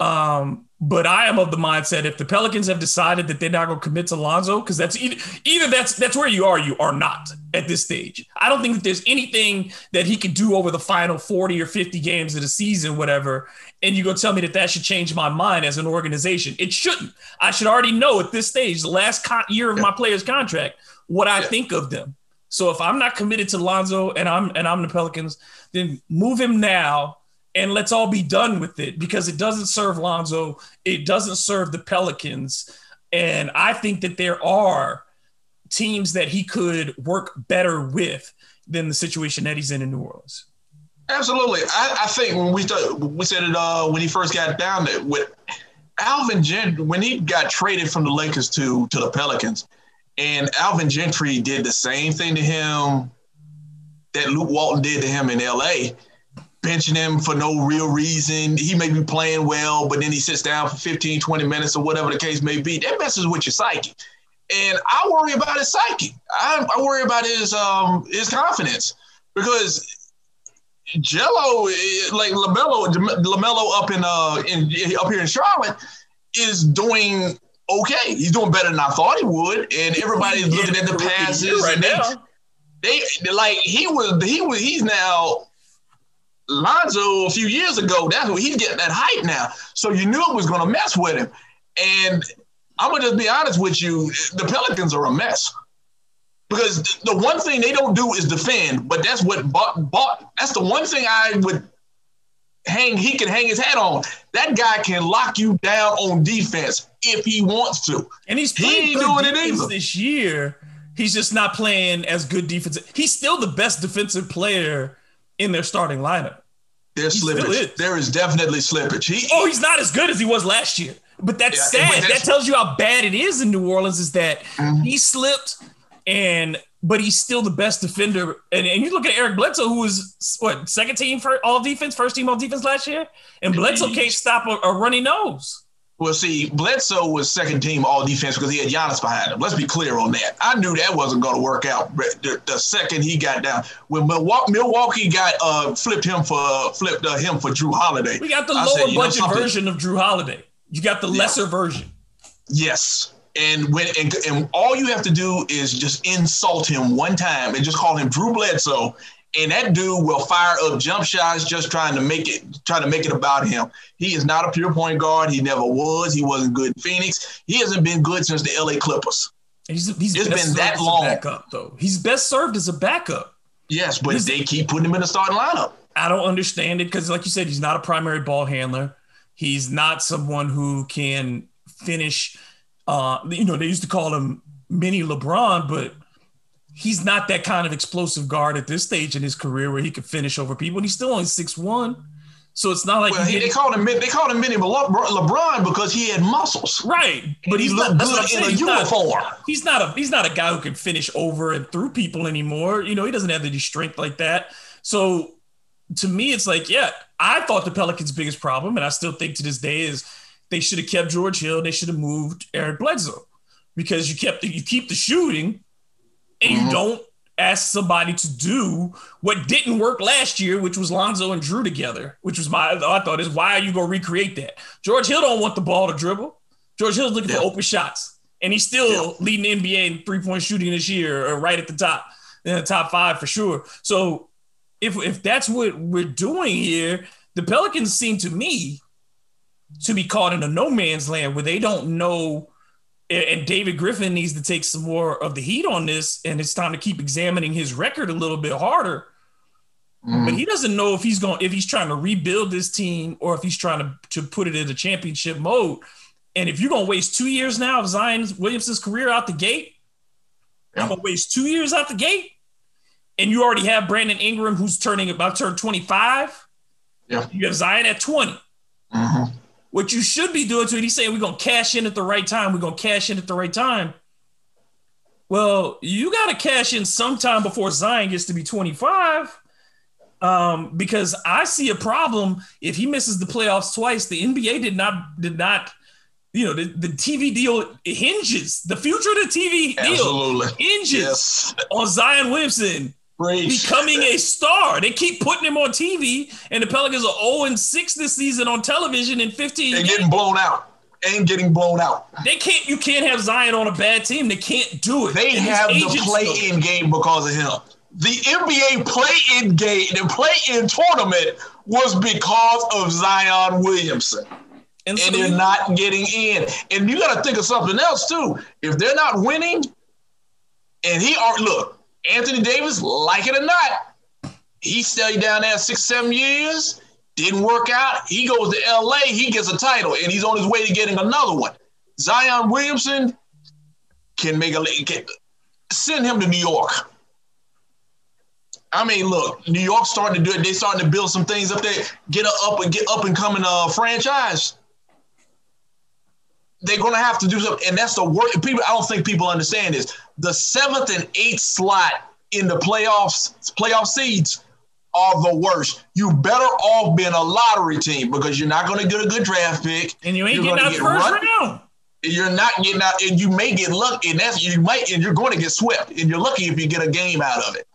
them. Um, but I am of the mindset if the Pelicans have decided that they're not going to commit to Lonzo, because that's either either that's that's where you are, you are not at this stage. I don't think that there's anything that he could do over the final 40 or 50 games of the season, whatever. And you go tell me that that should change my mind as an organization. It shouldn't. I should already know at this stage, the last con- year of my player's contract, what I think of them. So if I'm not committed to Lonzo and I'm and I'm the Pelicans, then move him now and let's all be done with it because it doesn't serve Lonzo, it doesn't serve the Pelicans. And I think that there are teams that he could work better with than the situation that he's in in New Orleans. Absolutely. I, I think when we we said it uh, when he first got down there with Alvin Gentry, when he got traded from the Lakers to to the Pelicans, and Alvin Gentry did the same thing to him that Luke Walton did to him in LA benching him for no real reason. He may be playing well, but then he sits down for 15, 20 minutes or whatever the case may be. That messes with your psyche. And I worry about his psyche. I, I worry about his um his confidence because Jello, like Lamelo, Lamelo up in uh in up here in Charlotte, is doing okay. He's doing better than I thought he would, and everybody's looking at the passes right now. They, they like he was he was he's now Lonzo a few years ago, that's what he's getting that hype now. So you knew it was going to mess with him. And I'm going to just be honest with you the Pelicans are a mess. Because the one thing they don't do is defend, but that's what bought, bought that's the one thing I would hang he can hang his hat on. That guy can lock you down on defense if he wants to. And he's he ain't doing it either. this year. He's just not playing as good defense. He's still the best defensive player in their starting lineup. There's slippage. Is. There is definitely slippage. He, oh, he's not as good as he was last year. But that's yeah, sad. That's, that tells you how bad it is in New Orleans. Is that mm-hmm. he slipped, and but he's still the best defender. And, and you look at Eric Bledsoe, who was what second team for all defense, first team all defense last year, and Bledsoe can't stop a, a runny nose. Well, see, Bledsoe was second team all defense because he had Giannis behind him. Let's be clear on that. I knew that wasn't going to work out. The, the, second he got down, when Milwaukee got uh, flipped him for flipped uh, him for Jrue Holiday, we got the lower said, budget know, version of Jrue Holiday. You got the lesser yeah. version. Yes, and when and, and all you have to do is just insult him one time and just call him Drew Bledsoe, and that dude will fire up jump shots just trying to make it trying to make it about him. He is not a pure point guard. He never was. He wasn't good in Phoenix. He hasn't been good since the LA Clippers. He's, he's it's been that long. Backup though. He's best served as a backup. Yes, but he's, they keep putting him in the starting lineup. I don't understand it because, like you said, he's not a primary ball handler. He's not someone who can finish. Uh, you know, they used to call him mini LeBron, but he's not that kind of explosive guard at this stage in his career where he could finish over people. And he's still only six one, So it's not like well, he, they called him they called him Mini LeBron because he had muscles, right? But he's looked not good in a he's uniform. Not, he's not a he's not a guy who can finish over and through people anymore. You know, he doesn't have any strength like that. So to me, it's like, yeah, I thought the Pelicans' biggest problem, and I still think to this day is they should have kept George Hill. They should have moved Eric Bledsoe because you kept the, you keep the shooting, and mm-hmm. you don't ask somebody to do what didn't work last year, which was Lonzo and Jrue together, which was my I thought is why are you gonna recreate that? George Hill don't want the ball to dribble. George Hill's looking yeah. for open shots, and he's still yeah. leading the NBA in three point shooting this year, or right at the top, in the top five for sure. So if if that's what we're doing here, the Pelicans seem to me to be caught in a no man's land where they don't know and David Griffin needs to take some more of the heat on this, and it's time to keep examining his record a little bit harder. Mm-hmm. But he doesn't know if he's going if he's trying to rebuild this team or if he's trying to, to put it in a championship mode. And if you're gonna waste two years now of Zion Williamson's career out the gate, yeah. I'm gonna waste two years out the gate, and you already have Brandon Ingram who's turning about turn 25. Yeah, you have Zion at 20. Mm-hmm. What you should be doing to it, he's saying we're gonna cash in at the right time. We're gonna cash in at the right time. Well, you gotta cash in sometime before Zion gets to be 25. Um, because I see a problem if he misses the playoffs twice. The NBA did not did not you know, the, the TV deal hinges. The future of the TV Absolutely. deal hinges yes. on Zion Williamson becoming a star. They keep putting him on TV, and the Pelicans are 0 and 6 this season on television in 15. They're getting blown out. And getting blown out. They can't. You can't have Zion on a bad team. They can't do it. They and have the play-in game because of him. The NBA play-in game, the play-in tournament was because of Zion Williamson. And, so and they're not getting in. And you got to think of something else too. If they're not winning, and he are look, Anthony Davis, like it or not, he stayed down there six, seven years, didn't work out. He goes to LA, he gets a title, and he's on his way to getting another one. Zion Williamson can make a can, send him to New York. I mean, look, New York's starting to do it. They're starting to build some things up there, get up and get up and coming uh, franchise. They're gonna have to do something, and that's the work. People, I don't think people understand this the seventh and eighth slot in the playoffs, playoff seeds are the worst. You better off being a lottery team because you're not going to get a good draft pick, and you ain't you're getting out get first run, round. You're not getting out, and you may get lucky, and that's you might, and you're going to get swept, and you're lucky if you get a game out of it.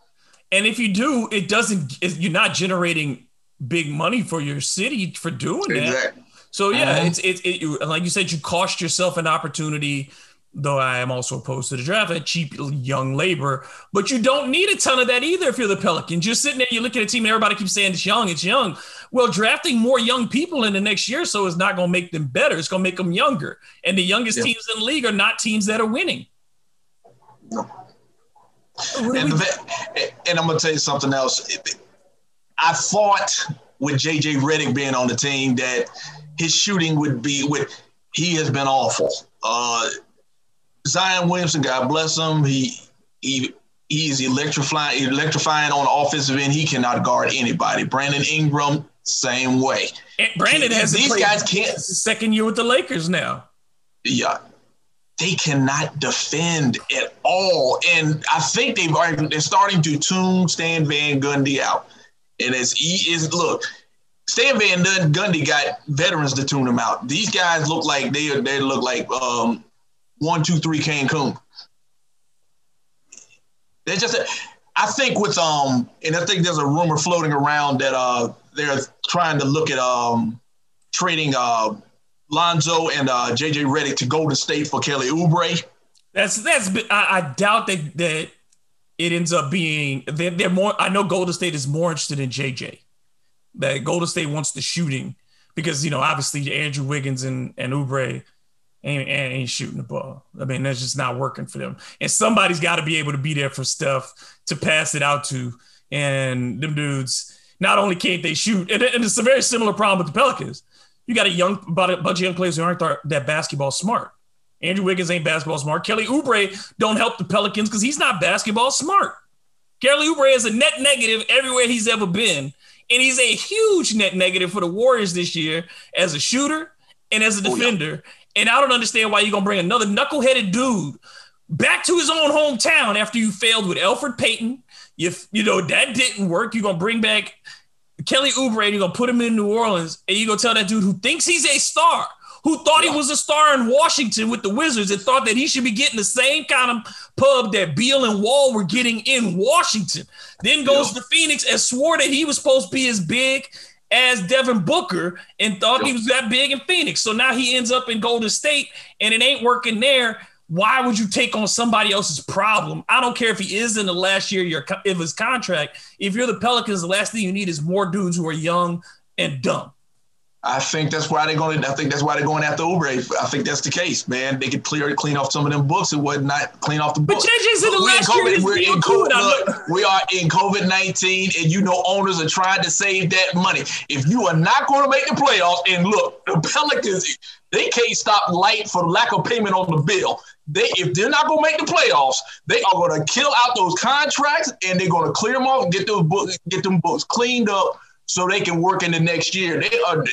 And if you do, it doesn't. You're not generating big money for your city for doing exactly. that. So yeah, uh-huh. it's it's it, like you said, you cost yourself an opportunity though I am also opposed to the draft at cheap young labor. But you don't need a ton of that either if you're the Pelicans. You're sitting there, you look at a team, and everybody keeps saying it's young, it's young. Well, drafting more young people in the next year so is not going to make them better. It's going to make them younger. And the youngest yeah. teams in the league are not teams that are winning. No. And, and I'm going to tell you something else. I thought with JJ Redick being on the team that his shooting would be with he has been awful. Uh, Zion Williamson, God bless him, he he he's electrifying electrifying on the offensive end. He cannot guard anybody. Brandon Ingram, same way. And Brandon has these guys can't second year with the Lakers now. Yeah. They cannot defend at all. And I think they've already they're starting to tune Stan Van Gundy out. And as he is look, Stan Van Gundy got veterans to tune him out. These guys look like they they look like um, one, two, three Cancun. There's just, I think with um, and I think there's a rumor floating around that uh they're trying to look at um trading uh Lonzo and uh JJ Redick to Golden State for Kelly Oubre. That's that's I, I doubt that that it ends up being they're, they're more. I know Golden State is more interested in JJ. That Golden State wants the shooting because you know obviously Andrew Wiggins and and Oubre ain't, ain't shooting the ball. I mean, that's just not working for them. And somebody's got to be able to be there for stuff to pass it out to. And them dudes, not only can't they shoot, and, and it's a very similar problem with the Pelicans. You got a young, about a bunch of young players who aren't that basketball smart. Andrew Wiggins ain't basketball smart. Kelly Oubre don't help the Pelicans because he's not basketball smart. Kelly Oubre is a net negative everywhere he's ever been, And he's a huge net negative for the Warriors this year as a shooter and as a defender. Oh, yeah. And I don't understand why you're gonna bring another knuckleheaded dude back to his own hometown after you failed with Elfrid Payton. You, you know, that didn't work. You're gonna bring back Kelly Oubre, and you're gonna put him in New Orleans, and you're gonna tell that dude who thinks he's a star, who thought yeah. he was a star in Washington with the Wizards and thought that he should be getting the same kind of pub that Beal and Wall were getting in Washington. Then goes yeah. to Phoenix and swore that he was supposed to be as big as Devin Booker and thought he was that big in Phoenix. So now he ends up in Golden State and it ain't working there. Why would you take on somebody else's problem? I don't care if he is in the last year of his contract. If you're the Pelicans, the last thing you need is more dudes who are young and dumb. I think that's why they're going. To, I think that's why they're going after Oubre. I think that's the case, man. They could clear clean off some of them books. It was not clean off the books. But JJ said the last COVID, year we're in COVID. Look, we are in COVID nineteen, and you know owners are trying to save that money. If you are not going to make the playoffs, and look, the Pelicans, they can't stop light for lack of payment on the bill. They, if they're not going to make the playoffs, they are going to kill out those contracts, and they're going to clear them off and get those books, get them books cleaned up so they can work in the next year. They are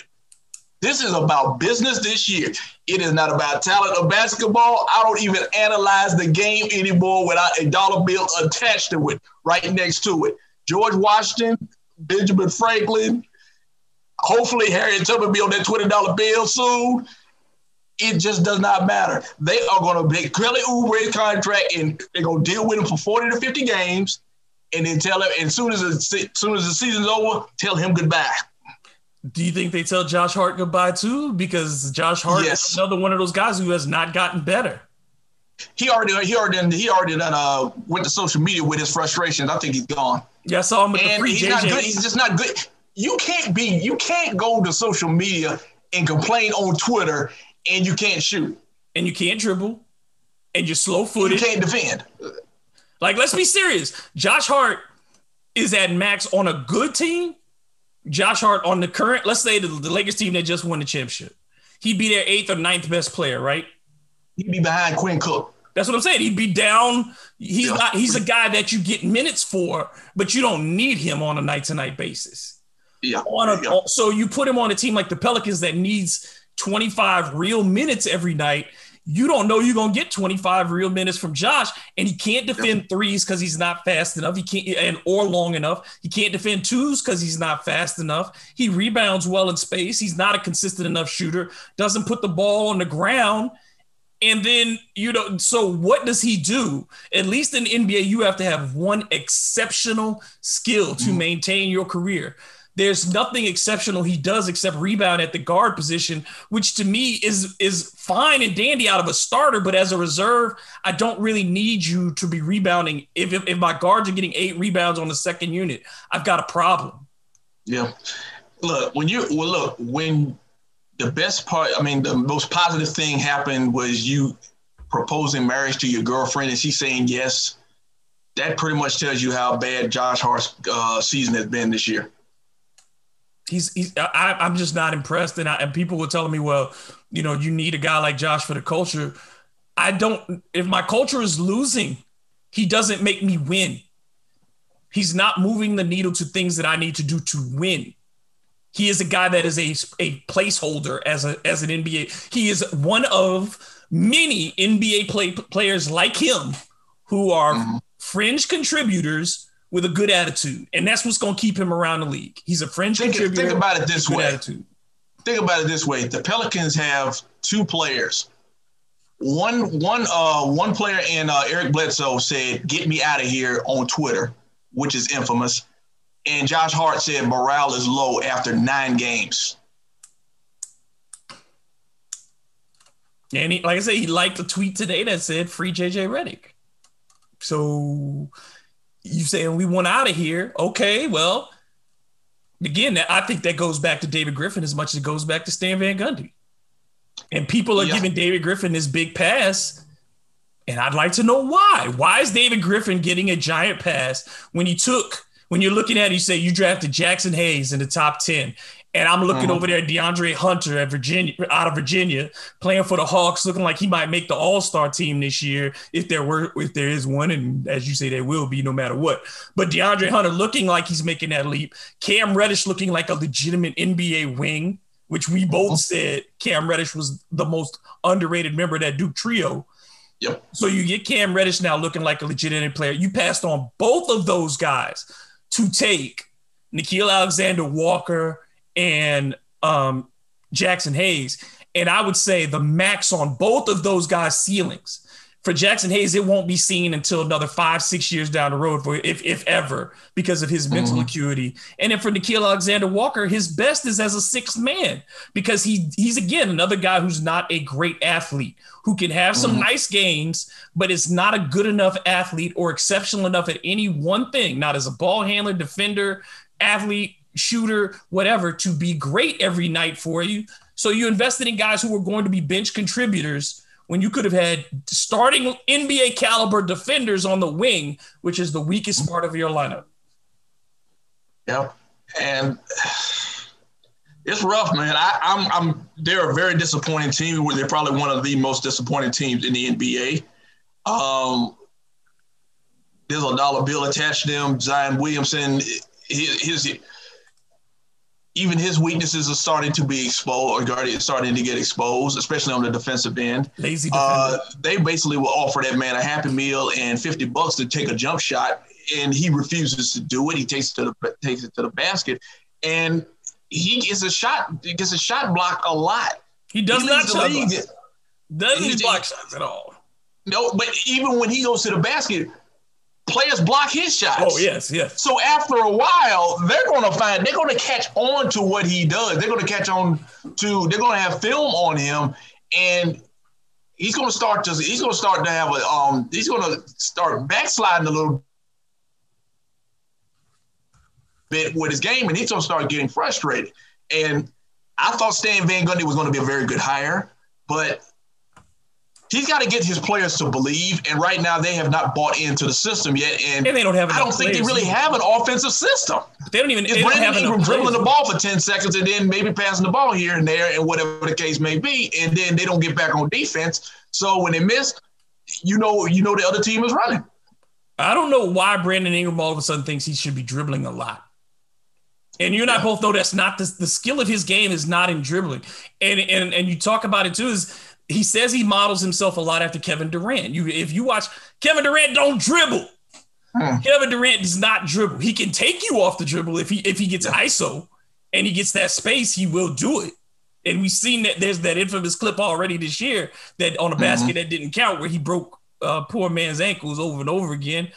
this is about business this year. It is not about talent of basketball. I don't even analyze the game anymore without a dollar bill attached to it, right next to it. George Washington, Benjamin Franklin, hopefully Harriet Tubman be on that $20 bill soon. It just does not matter. They are going to make Kelly Oubre contract and they're going to deal with him for 40 to 50 games and then tell him, soon as, the, as soon as the season's over, tell him goodbye. Do you think they tell Josh Hart goodbye too? Because Josh Hart yes. is another one of those guys who has not gotten better. He already he already he already done uh went to social media with his frustrations. I think he's gone. Yeah, I saw him with and the free he's JJ. Not good. He's just not good. You can't be you can't go to social media and complain on Twitter and you can't shoot. And you can't dribble. And you're slow footed. You can't defend. Like, let's be serious. Josh Hart is at max on a good team Josh Hart on the current, let's say the, the Lakers team that just won the championship, he'd be their eighth or ninth best player, right? He'd be behind Quinn Cook. That's what I'm saying. He'd be down. He's yeah. not. He's a guy that you get minutes for, but you don't need him on a night to night basis. Yeah. On a, yeah. So you put him on a team like the Pelicans that needs 25 real minutes every night you don't know you're gonna get 25 real minutes from Josh, and he can't defend threes because he's not fast enough. He can't and or long enough. He can't defend twos because he's not fast enough. He rebounds well in space. He's not a consistent enough shooter. Doesn't put the ball on the ground. And then you know, so what does he do? At least in NBA, you have to have one exceptional skill to mm. maintain your career. There's nothing exceptional he does except rebound at the guard position, which to me is is fine and dandy out of a starter. But as a reserve, I don't really need you to be rebounding. If, if, if my guards are getting eight rebounds on the second unit, I've got a problem. Yeah. Look, when you well, look when the best part, I mean, the most positive thing happened was you proposing marriage to your girlfriend and she saying yes. That pretty much tells you how bad Josh Hart's uh, season has been this year he's, he's I, am just not impressed. And, I, and people were telling me, well, you know, you need a guy like Josh for the culture. I don't, if my culture is losing, he doesn't make me win. He's not moving the needle to things that I need to do to win. He is a guy that is a, a placeholder as a as an NBA. He is one of many NBA play, players like him who are mm-hmm. fringe contributors with a good attitude, and that's what's going to keep him around the league. He's a French think, contributor. Think about it this way. Attitude. Think about it this way: the Pelicans have two players. One, one, uh, one player in uh, Eric Bledsoe said, "Get me out of here" on Twitter, which is infamous. And Josh Hart said morale is low after nine games. And he, like I said, he liked a tweet today that said "Free JJ Redick." So you saying we want out of here. Okay, well, again, I think that goes back to David Griffin as much as it goes back to Stan Van Gundy. And people are yeah. giving David Griffin this big pass. And I'd like to know why. Why is David Griffin getting a giant pass when he took, when you're looking at it, you say you drafted Jaxson Hayes in the top 10 And I'm looking mm-hmm. over there, DeAndre Hunter at Virginia, out of Virginia, playing for the Hawks, looking like he might make the All Star team this year if there were, if there is one, and as you say, there will be no matter what. But DeAndre Hunter looking like he's making that leap. Cam Reddish looking like a legitimate NBA wing, which we both mm-hmm. said Cam Reddish was the most underrated member of that Duke trio. Yep. So you get Cam Reddish now looking like a legitimate player. You passed on both of those guys to take Nickeil Alexander Walker and um, Jaxson Hayes. And I would say the max on both of those guys' ceilings. For Jaxson Hayes, it won't be seen until another five, six years down the road, for if if ever, because of his mm-hmm. mental acuity. And then for Nickeil Alexander Walker, his best is as a sixth man because he he's again another guy who's not a great athlete, who can have some mm-hmm. nice games, but is not a good enough athlete or exceptional enough at any one thing, not as a ball handler, defender, athlete, shooter, whatever, to be great every night for you. So you invested in guys who were going to be bench contributors when you could have had starting NBA caliber defenders on the wing, which is the weakest part of your lineup. Yeah. And it's rough, man. I, am I'm, I'm they're a very disappointing team. They're probably one of the most disappointing teams in the NBA. Um, there's a dollar bill attached to them. Zion Williamson, his, his even his weaknesses are starting to be exposed or starting to get exposed, especially on the defensive end. Lazy uh, they basically will offer that man a happy meal and 50 bucks to take a jump shot, and he refuses to do it. He takes it to the takes it to the basket, and he gets a shot he gets a shot block a lot. He does he not shot block. Doesn't block shots at all. No, but even when he goes to the basket, players block his shots. Oh yes, yes. So after a while, they're going to find they're going to catch on to what he does. They're going to catch on to they're going to have film on him, and he's going to start to he's going to start to have a um he's going to start backsliding a little bit with his game, and he's going to start getting frustrated. And I thought Stan Van Gundy was going to be a very good hire, but he's got to get his players to believe. And right now, they have not bought into the system yet. And, and they don't have. I don't think they really have an offensive system. They don't even. It's Brandon Ingram dribbling the ball for ten seconds and then maybe passing the ball here and there and whatever the case may be, and then they don't get back on defense. So when they miss, you know, you know the other team is running. I don't know why Brandon Ingram all of a sudden thinks he should be dribbling a lot. And you and I both know that's not the, the skill of his game is not in dribbling. And, and and you talk about it too is he says he models himself a lot after Kevin Durant. You, if you watch Kevin Durant, don't dribble. Hmm. Kevin Durant does not dribble. He can take you off the dribble if he if he gets ISO and he gets that space, he will do it. And we've seen that there's that infamous clip already this year that on a mm-hmm. basket mm-hmm. that didn't count where he broke uh, poor man's ankles over and over again.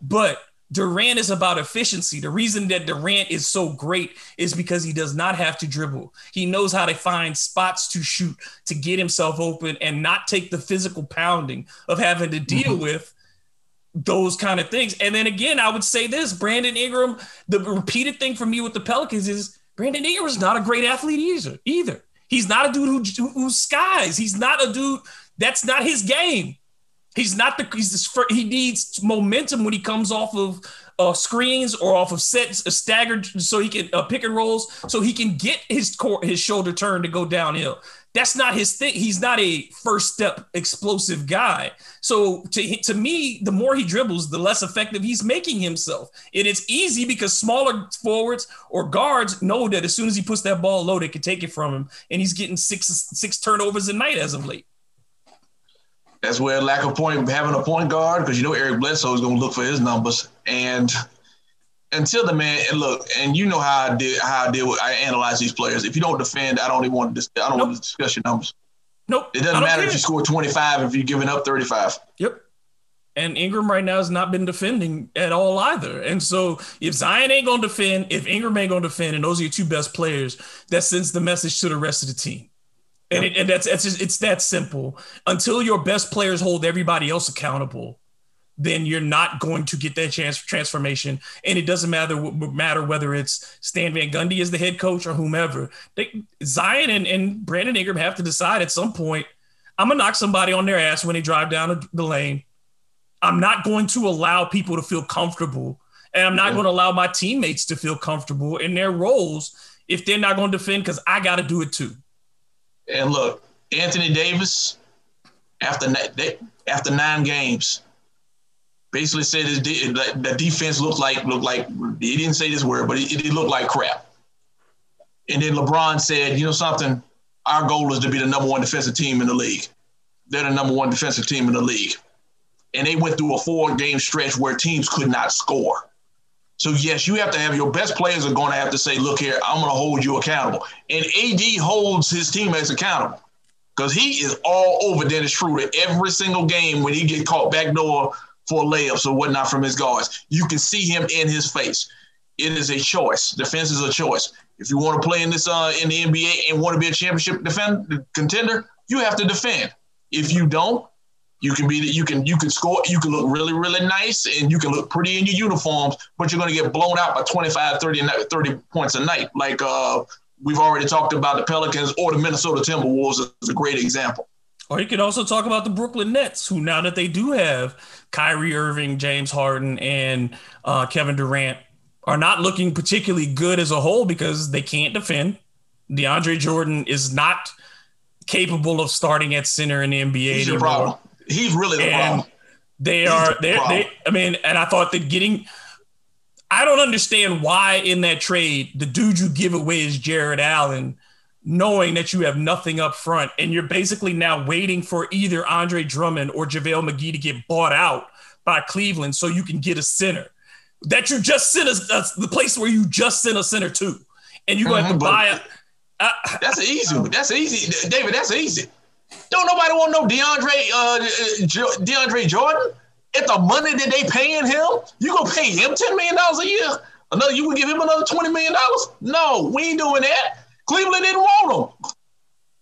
But Durant is about efficiency. The reason that Durant is so great is because he does not have to dribble. He knows how to find spots to shoot, to get himself open, and not take the physical pounding of having to deal mm-hmm. with those kind of things. And then again, I would say this Brandon Ingram, the repeated thing for me with the Pelicans is Brandon Ingram is not a great athlete either. Either he's not a dude who, who skies. He's not a dude that's not his game. He's not the he's the, he needs momentum when he comes off of uh, screens or off of sets, uh, staggered, so he can uh, pick and rolls, so he can get his core, his shoulder turn to go downhill. That's not his thing. He's not a first step explosive guy. So to to me, the more he dribbles, the less effective he's making himself. And it's easy because smaller forwards or guards know that as soon as he puts that ball low, they can take it from him, and he's getting six six turnovers a night as of late. That's where lack of point having a point guard because you know Eric Bledsoe is going to look for his numbers and until the man and look and you know how I did how I deal with I analyze these players. If you don't defend, I don't even want to I don't nope. want to discuss your numbers. Nope. It doesn't matter care. if you score 25 if you're giving up 35. Yep. And Ingram right now has not been defending at all either. And so if Zion ain't gonna defend, if Ingram ain't gonna defend, and those are your two best players, that sends the message to the rest of the team. And, it, and that's, that's just, it's that simple. Until your best players hold everybody else accountable, then you're not going to get that chance for transformation. And it doesn't matter matter whether it's Stan Van Gundy as the head coach or whomever. They, Zion and, and Brandon Ingram have to decide at some point. I'm gonna knock somebody on their ass when they drive down the lane. I'm not going to allow people to feel comfortable, and I'm not yeah. going to allow my teammates to feel comfortable in their roles if they're not going to defend because I got to do it too. And look, Anthony Davis, after after nine games, basically said his the defense looked like looked like he didn't say this word, but it, it looked like crap. And then LeBron said, you know something, our goal is to be the number one defensive team in the league. They're the number one defensive team in the league. And they went through a four game stretch where teams could not score. So yes, you have to have your best players are going to have to say, "Look here, I'm going to hold you accountable." And AD holds his teammates accountable because he is all over Dennis Schroeder every single game when he get caught backdoor for layups or whatnot from his guards. You can see him in his face. It is a choice. Defense is a choice. If you want to play in this uh, in the NBA and want to be a championship defend contender, you have to defend. If you don't, you can be you can you can score you can look really really nice and you can look pretty in your uniforms, but you're going to get blown out by 25, 30, 30 points a night. Like uh, we've already talked about the Pelicans or the Minnesota Timberwolves is a great example. Or you could also talk about the Brooklyn Nets, who now that they do have Kyrie Irving, James Harden, and uh, Kevin Durant, are not looking particularly good as a whole because they can't defend. DeAndre Jordan is not capable of starting at center in the NBA. He's your problem. He's really the and problem. They He's are. The they. I mean, and I thought that getting. I don't understand why in that trade the dude you give away is Jarrett Allen, knowing that you have nothing up front, and you're basically now waiting for either Andre Drummond or JaVale McGee to get bought out by Cleveland so you can get a center that you just sent us the place where you just sent a center to, and you're going to have to mm-hmm, buy it. Uh, that's easy. That's easy, David. That's easy. Don't nobody want no DeAndre uh, DeAndre Jordan at the money that they paying him. You gonna pay him ten million dollars a year? Another, you gonna give him another twenty million dollars? No, we ain't doing that. Cleveland didn't want him.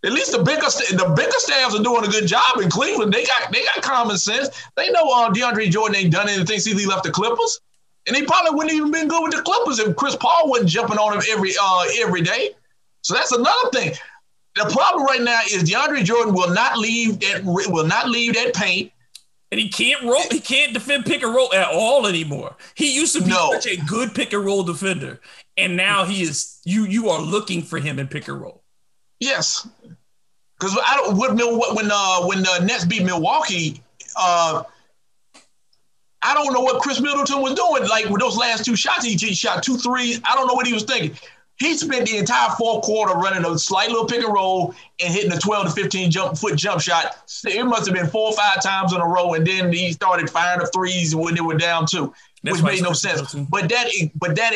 At least the bigger the bigger staffs are doing a good job in Cleveland. They got they got common sense. They know uh, DeAndre Jordan ain't done anything since he left the Clippers, and he probably wouldn't even been good with the Clippers if Chris Paul wasn't jumping on him every uh, every day. So that's another thing the problem right now is DeAndre Jordan will not leave that will not leave that paint. And he can't roll. He can't defend pick and roll at all anymore. He used to be no. such a good pick and roll defender, and now he is. You you are looking for him in pick and roll. Yes, because I don't when when uh, when the Nets beat Milwaukee, uh, I don't know what Khris Middleton was doing. Like with those last two shots, he, he shot two threes. I don't know what he was thinking. He spent the entire fourth quarter running a slight little pick and roll and hitting a 12 to 15 jump foot jump shot. It must have been four or five times in a row, and then he started firing the threes when they were down two, That's which made no sense. But that, but that,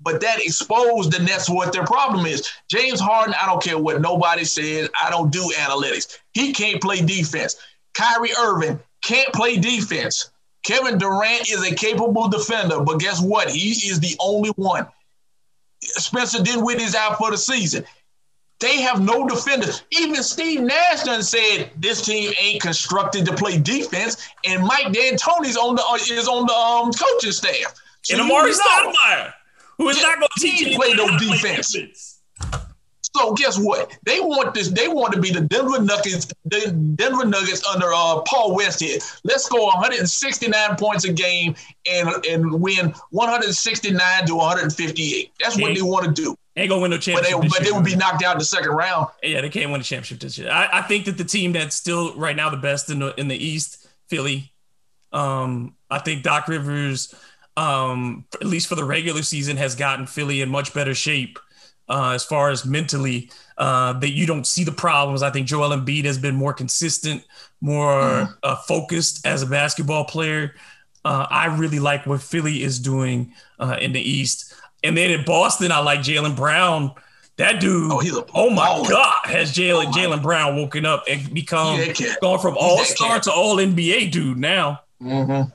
but that exposed the Nets what their problem is. James Harden, I don't care what nobody says. I don't do analytics. He can't play defense. Kyrie Irving can't play defense. Kevin Durant is a capable defender, but guess what? He is the only one. Spencer Dinwiddie is out for the season. They have no defenders. Even Steve Nash done said this team ain't constructed to play defense, and Mike D'Antoni's on the uh, is on the um, coaching staff. So and Amar'e Stoudemire, who is yeah, not going to teach you play no defense. defense. So guess what? They want this. They want to be the Denver Nuggets. The Denver Nuggets under uh, Paul Westhead. Let's go 169 points a game and and win 169 to 158. That's what they want to do. Ain't gonna win no championship. But they, but they would be knocked out in the second round. Yeah, they can't win a championship this year. I, I, think that the team that's still right now the best in the in the East, Philly. Um, I think Doc Rivers, um, at least for the regular season, has gotten Philly in much better shape uh, as far as mentally uh, that you don't see the problems. I think Joel Embiid has been more consistent, more mm. uh, focused as a basketball player. Uh, I really like what Philly is doing uh, in the East. And then in Boston, I like Jaylen Brown. That dude, oh, a oh my baller. God, has Jaylen oh Jaylen Brown woken up and become going from all star to all NBA dude now. Mm-hmm.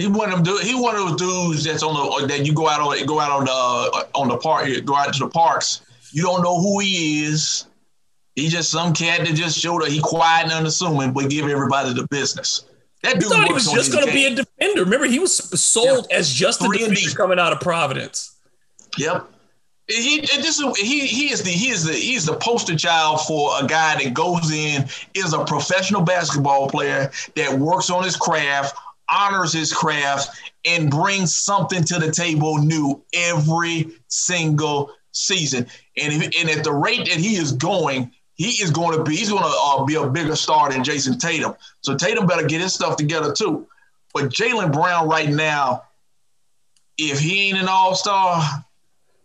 He one of them. He one of those dudes that's on the uh, that you go out on go out on the uh, on the park go out to the parks. You don't know who he is. He just some cat that just showed up. He quiet and unassuming, but give everybody the business. That dude thought he was just going to be a defender. Remember, he was sold yeah. as just a defender coming out of Providence. Yep. He this he he is the he is the he is the poster child for a guy that goes in is a professional basketball player that works on his craft honors his craft and brings something to the table new every single season. And if, and at the rate that he is going, he is going to be he's going to uh, be a bigger star than Jayson Tatum. So Tatum better get his stuff together too. But Jaylen Brown right now, if he ain't an All Star,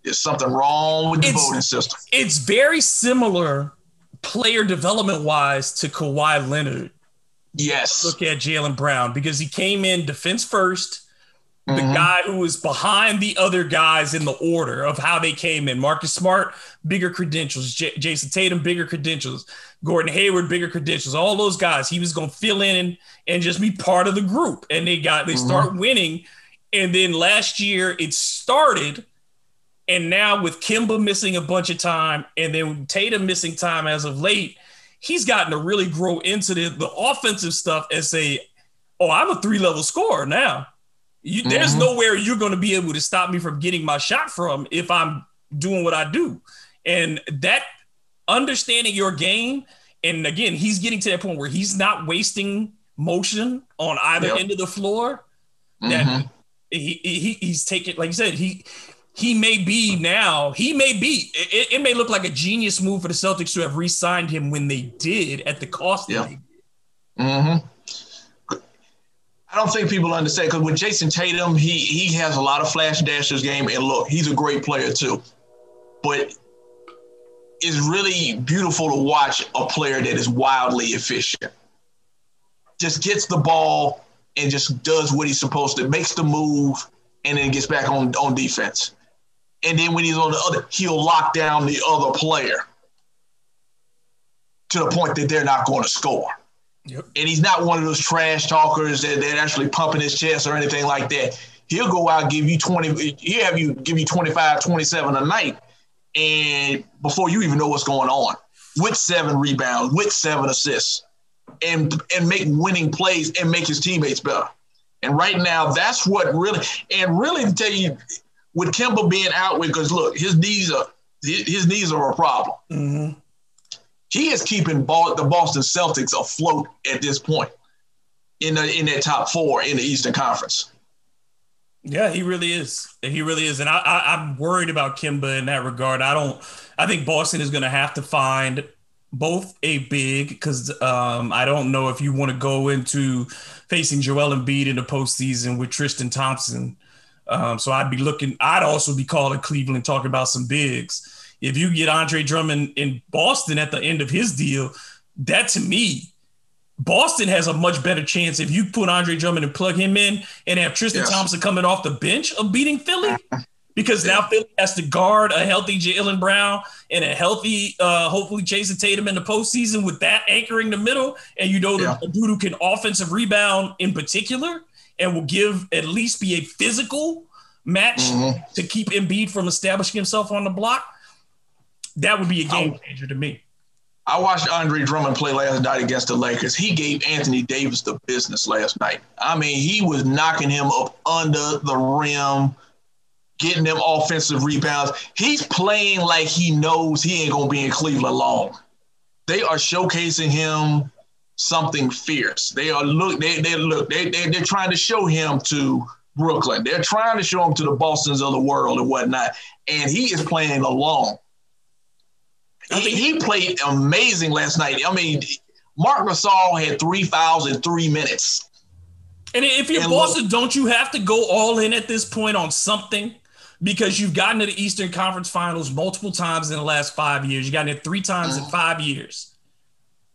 there's something wrong with the it's, voting system. It's very similar player development wise to Kawhi Leonard. Yes. Look at Jaylen Brown because he came in defense first the mm-hmm. guy who was behind the other guys in the order of how they came in. Marcus Smart, bigger credentials. J- Jayson Tatum, bigger credentials. Gordon Hayward, bigger credentials. All those guys, he was going to fill in and just be part of the group. And they got they mm-hmm. start winning. And then last year it started, and now with Kemba missing a bunch of time, and then Tatum missing time as of late, he's gotten to really grow into the, the offensive stuff and say, "Oh, I'm a three level scorer now." You, mm-hmm. There's nowhere you're going to be able to stop me from getting my shot from if I'm doing what I do. And that understanding your game, and again, he's getting to that point where he's not wasting motion on either yep. end of the floor. That mm-hmm. he, he he's taking, like you said, he he may be now, he may be, it, it, may look like a genius move for the Celtics to have re-signed him when they did at the cost yep. Mm-hmm. I don't think people understand because with Jayson Tatum, he he has a lot of flash dashers game, and look, he's a great player too. But it's really beautiful to watch a player that is wildly efficient. Just gets the ball and just does what he's supposed to, makes the move, and then gets back on, on defense. And then when he's on the other, he'll lock down the other player to the point that they're not going to score. Yep. And he's not one of those trash talkers that, that actually pumping his chest or anything like that. He'll go out give you 20, he'll have you give you 25, 27 a night. And before you even know what's going on, with seven rebounds, with seven assists, and and make winning plays and make his teammates better. And right now, that's what really and really to tell you, with Kemba being out with, because look, his knees are his knees are a problem. Mm-hmm he is keeping ball, the Boston Celtics afloat at this point in the in that top four in the Eastern Conference. Yeah, he really is. He really is, and I, I I'm worried about Kemba in that regard. I don't. I think Boston is going to have to find both a big because um, I don't know if you want to go into facing Joel Embiid in the postseason with Tristan Thompson. Um, so I'd be looking. I'd also be calling Cleveland, talking about some bigs if you get Andre Drummond in Boston at the end of his deal, that to me, Boston has a much better chance if you put Andre Drummond and plug him in and have Tristan yes. Thompson coming off the bench of beating Philly. Because yeah. now Philly has to guard a healthy Jaylen Brown and a healthy, uh, hopefully Jayson Tatum in the postseason with that anchoring the middle. And you know, the, yeah. dude who can offensive rebound in particular and will give at least be a physical match mm-hmm. to keep Embiid from establishing himself on the block that would be a game changer to me. I watched Andre Drummond play last night against the Lakers. He gave Anthony Davis the business last night. I mean, he was knocking him up under the rim, getting them offensive rebounds. He's playing like he knows he ain't gonna be in Cleveland long. They are showcasing him something fierce. They are look. They they look. They, they they're trying to show him to Brooklyn. They're trying to show him to the Boston's of the world and whatnot. And he is playing along. He, he played amazing last night. I mean, Marc Gasol had three fouls in three minutes. And if you're and Boston, look, don't you have to go all in at this point on something? Because you've gotten to the Eastern Conference Finals multiple times in the last five years. You got it three times in mm. five years.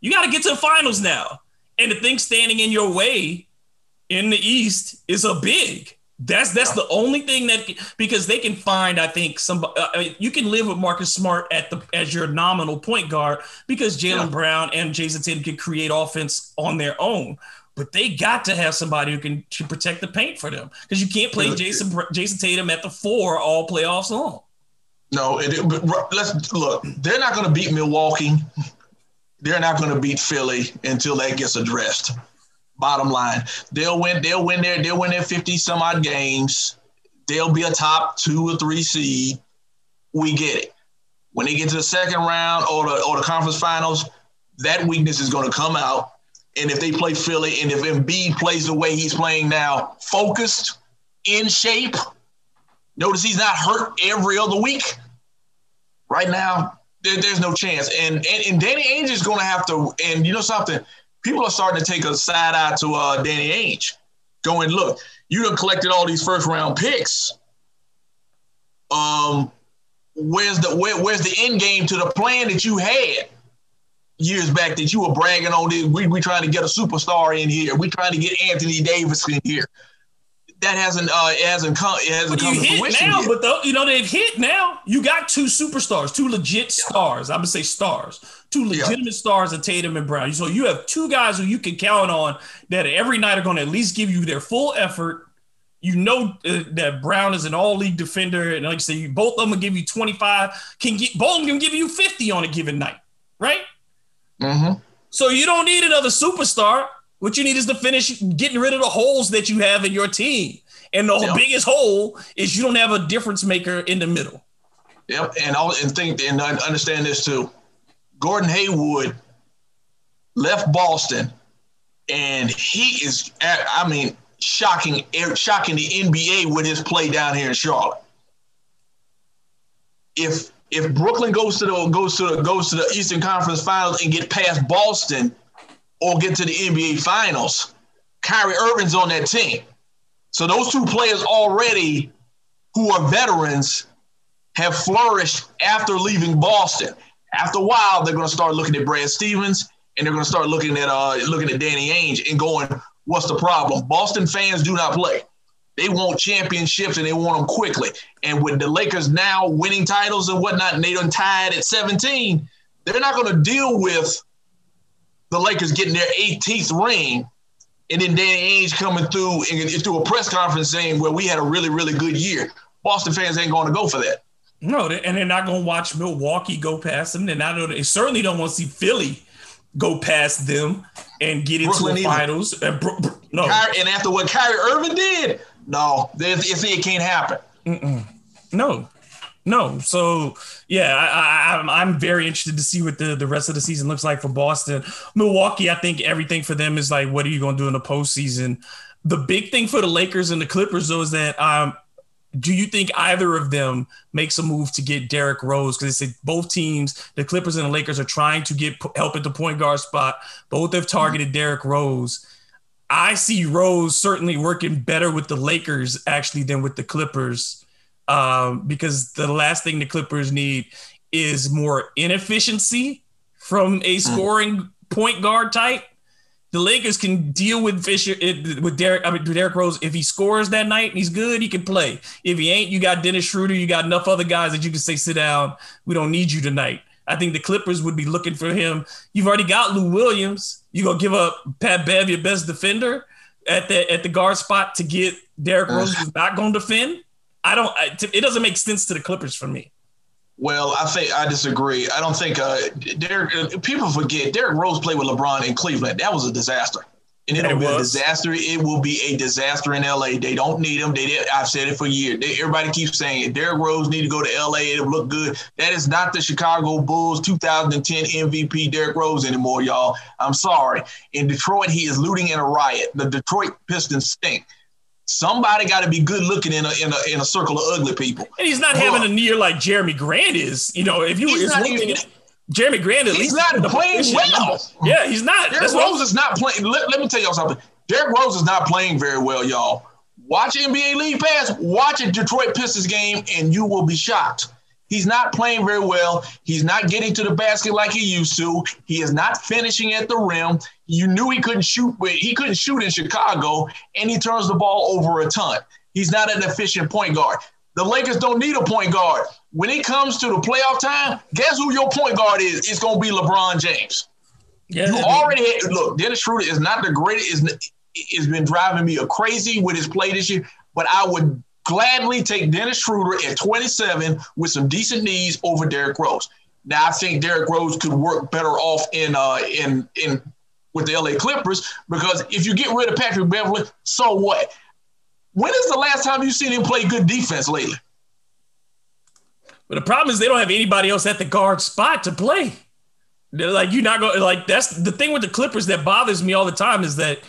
You got to get to the finals now. And the thing standing in your way in the East is a big. That's that's the only thing that because they can find I think some uh, you can live with Marcus Smart at the as your nominal point guard because Jaylen yeah. Brown and Jayson Tatum can create offense on their own, but they got to have somebody who can to protect the paint for them because you can't play Jason Jayson Tatum at the four all playoffs long. No, it, it, let's look. They're not going to beat Milwaukee. They're not going to beat Philly until that gets addressed. Bottom line, they'll win. They'll win their. They'll win their fifty some odd games. They'll be a top two or three seed. We get it. When they get to the second round or the or the conference finals, that weakness is going to come out. And if they play Philly, and if Embiid plays the way he's playing now, focused, in shape. Notice he's not hurt every other week. right now, there, there's no chance. And, and and Danny Ainge is going to have to. And you know something, people are starting to take a side eye to uh, Danny Ainge, going, look, you done collected all these first round picks. Um, where's the where, where's the end game to the plan that you had years back that you were bragging on? This, we we trying to get a superstar in here. We trying to get Anthony Davis in here that hasn't uh, it hasn't come it hasn't come to fruition now, yet. but though you know they've hit now. You got two superstars, two legit yeah. stars. I'm gonna say stars, two legitimate yeah. stars of Tatum and Brown. So you have two guys who you can count on that every night are going to at least give you their full effort. You know uh, that Brown is an all league defender, and like I say, both of them will give you 25. Can get both of them can give you 50 on a given night, right? Mm-hmm. So you don't need another superstar. What you need is to finish getting rid of the holes that you have in your team. And the yep. biggest hole is you don't have a difference maker in the middle. Yep. And all and think and I understand this too. Gordon Hayward left Boston and he is I mean shocking er, shocking the NBA with his play down here in Charlotte. If if Brooklyn goes to the goes to the goes to the Eastern Conference Finals and get past Boston, or get to the NBA Finals, Kyrie Irving's on that team. So those two players already, who are veterans, have flourished after leaving Boston. After a while, they're going to start looking at Brad Stevens and they're going to start looking at uh, looking at Danny Ainge and going, "What's the problem?" Boston fans do not play. They want championships and they want them quickly. And with the Lakers now winning titles and whatnot, and they done tied at 17, they're not going to deal with the Lakers getting their 18th ring, and then Danny Ainge coming through and through a press conference saying, "Well, we had a really, really good year." Boston fans ain't going to go for that. No, and they're not going to watch Milwaukee go past them. They're not. They certainly don't want to see Philly go past them and get into Brooklyn the finals. And Bro- no, Kyrie, and after what Kyrie Irving did, no, it's, it can't happen. Mm-mm. No, no. So yeah, I, I, am I'm very interested to see what the, the rest of the season looks like for Boston. Milwaukee, I think everything for them is like, what are you going to do in the postseason? The big thing for the Lakers and the Clippers, though, is that um, do you think either of them makes a move to get Derrick Rose? Because it's said both teams, the Clippers and the Lakers, are trying to get help at the point guard spot. Both have targeted mm-hmm. Derrick Rose. I see Rose certainly working better with the Lakers actually than with the Clippers um, because the last thing the Clippers need is more inefficiency from a mm. scoring mm. point guard type. The Lakers can deal with Fisher with Derrick. I mean, Derrick Rose. If he scores that night and he's good, he can play. If he ain't, you got Dennis Schroeder. You got enough other guys that you can say, "Sit down. We don't need you tonight." I think the Clippers would be looking for him. You've already got Lou Williams. You gonna give up Pat Bev, your best defender, at the at the guard spot to get Derrick Rose, who's not going to defend. I don't. I, it doesn't make sense to the Clippers for me. Well, I think I disagree. I don't think uh, Derrick. Uh, people forget Derrick Rose played with LeBron in Cleveland. That was a disaster, and it'll it be a disaster. It will be a disaster in LA. They don't need him. They did. I've said it for years. They, everybody keeps saying it. Derrick Rose need to go to LA. It'll look good. That is not the Chicago Bulls 2010 MVP Derrick Rose anymore, y'all. I'm sorry. In Detroit, he is looting in a riot. The Detroit Pistons stink. Somebody got to be good looking in a, in a in a circle of ugly people. And he's not having a year like Jerami Grant is. You know, if you is looking at Jerami Grant, at he's not playing well. Yeah, he's not. Derrick Rose is not playing. Let, let me tell y'all something. Derrick Rose is not playing very well, y'all. Watch NBA League Pass. Watch a Detroit Pistons game, and you will be shocked. He's not playing very well. He's not getting to the basket like he used to. He is not finishing at the rim. You knew he couldn't shoot, but he couldn't shoot in Chicago, and he turns the ball over a ton. He's not an efficient point guard. The Lakers don't need a point guard. When it comes to the playoff time, guess who your point guard is? It's going to be LeBron James. Yeah, you already had, look. Dennis Schroeder is not the greatest. Is has been driving me a crazy with his play this year. But I would gladly take Dennis Schroeder at 27 with some decent knees over Derrick Rose. Now I think Derrick Rose could work better off in uh in in with the LA Clippers because if you get rid of Patrick Beverley, so what? When is the last time you've seen him play good defense lately? But the problem is they don't have anybody else at the guard spot to play. They're like you're not going like that's the thing with the Clippers that bothers me all the time is that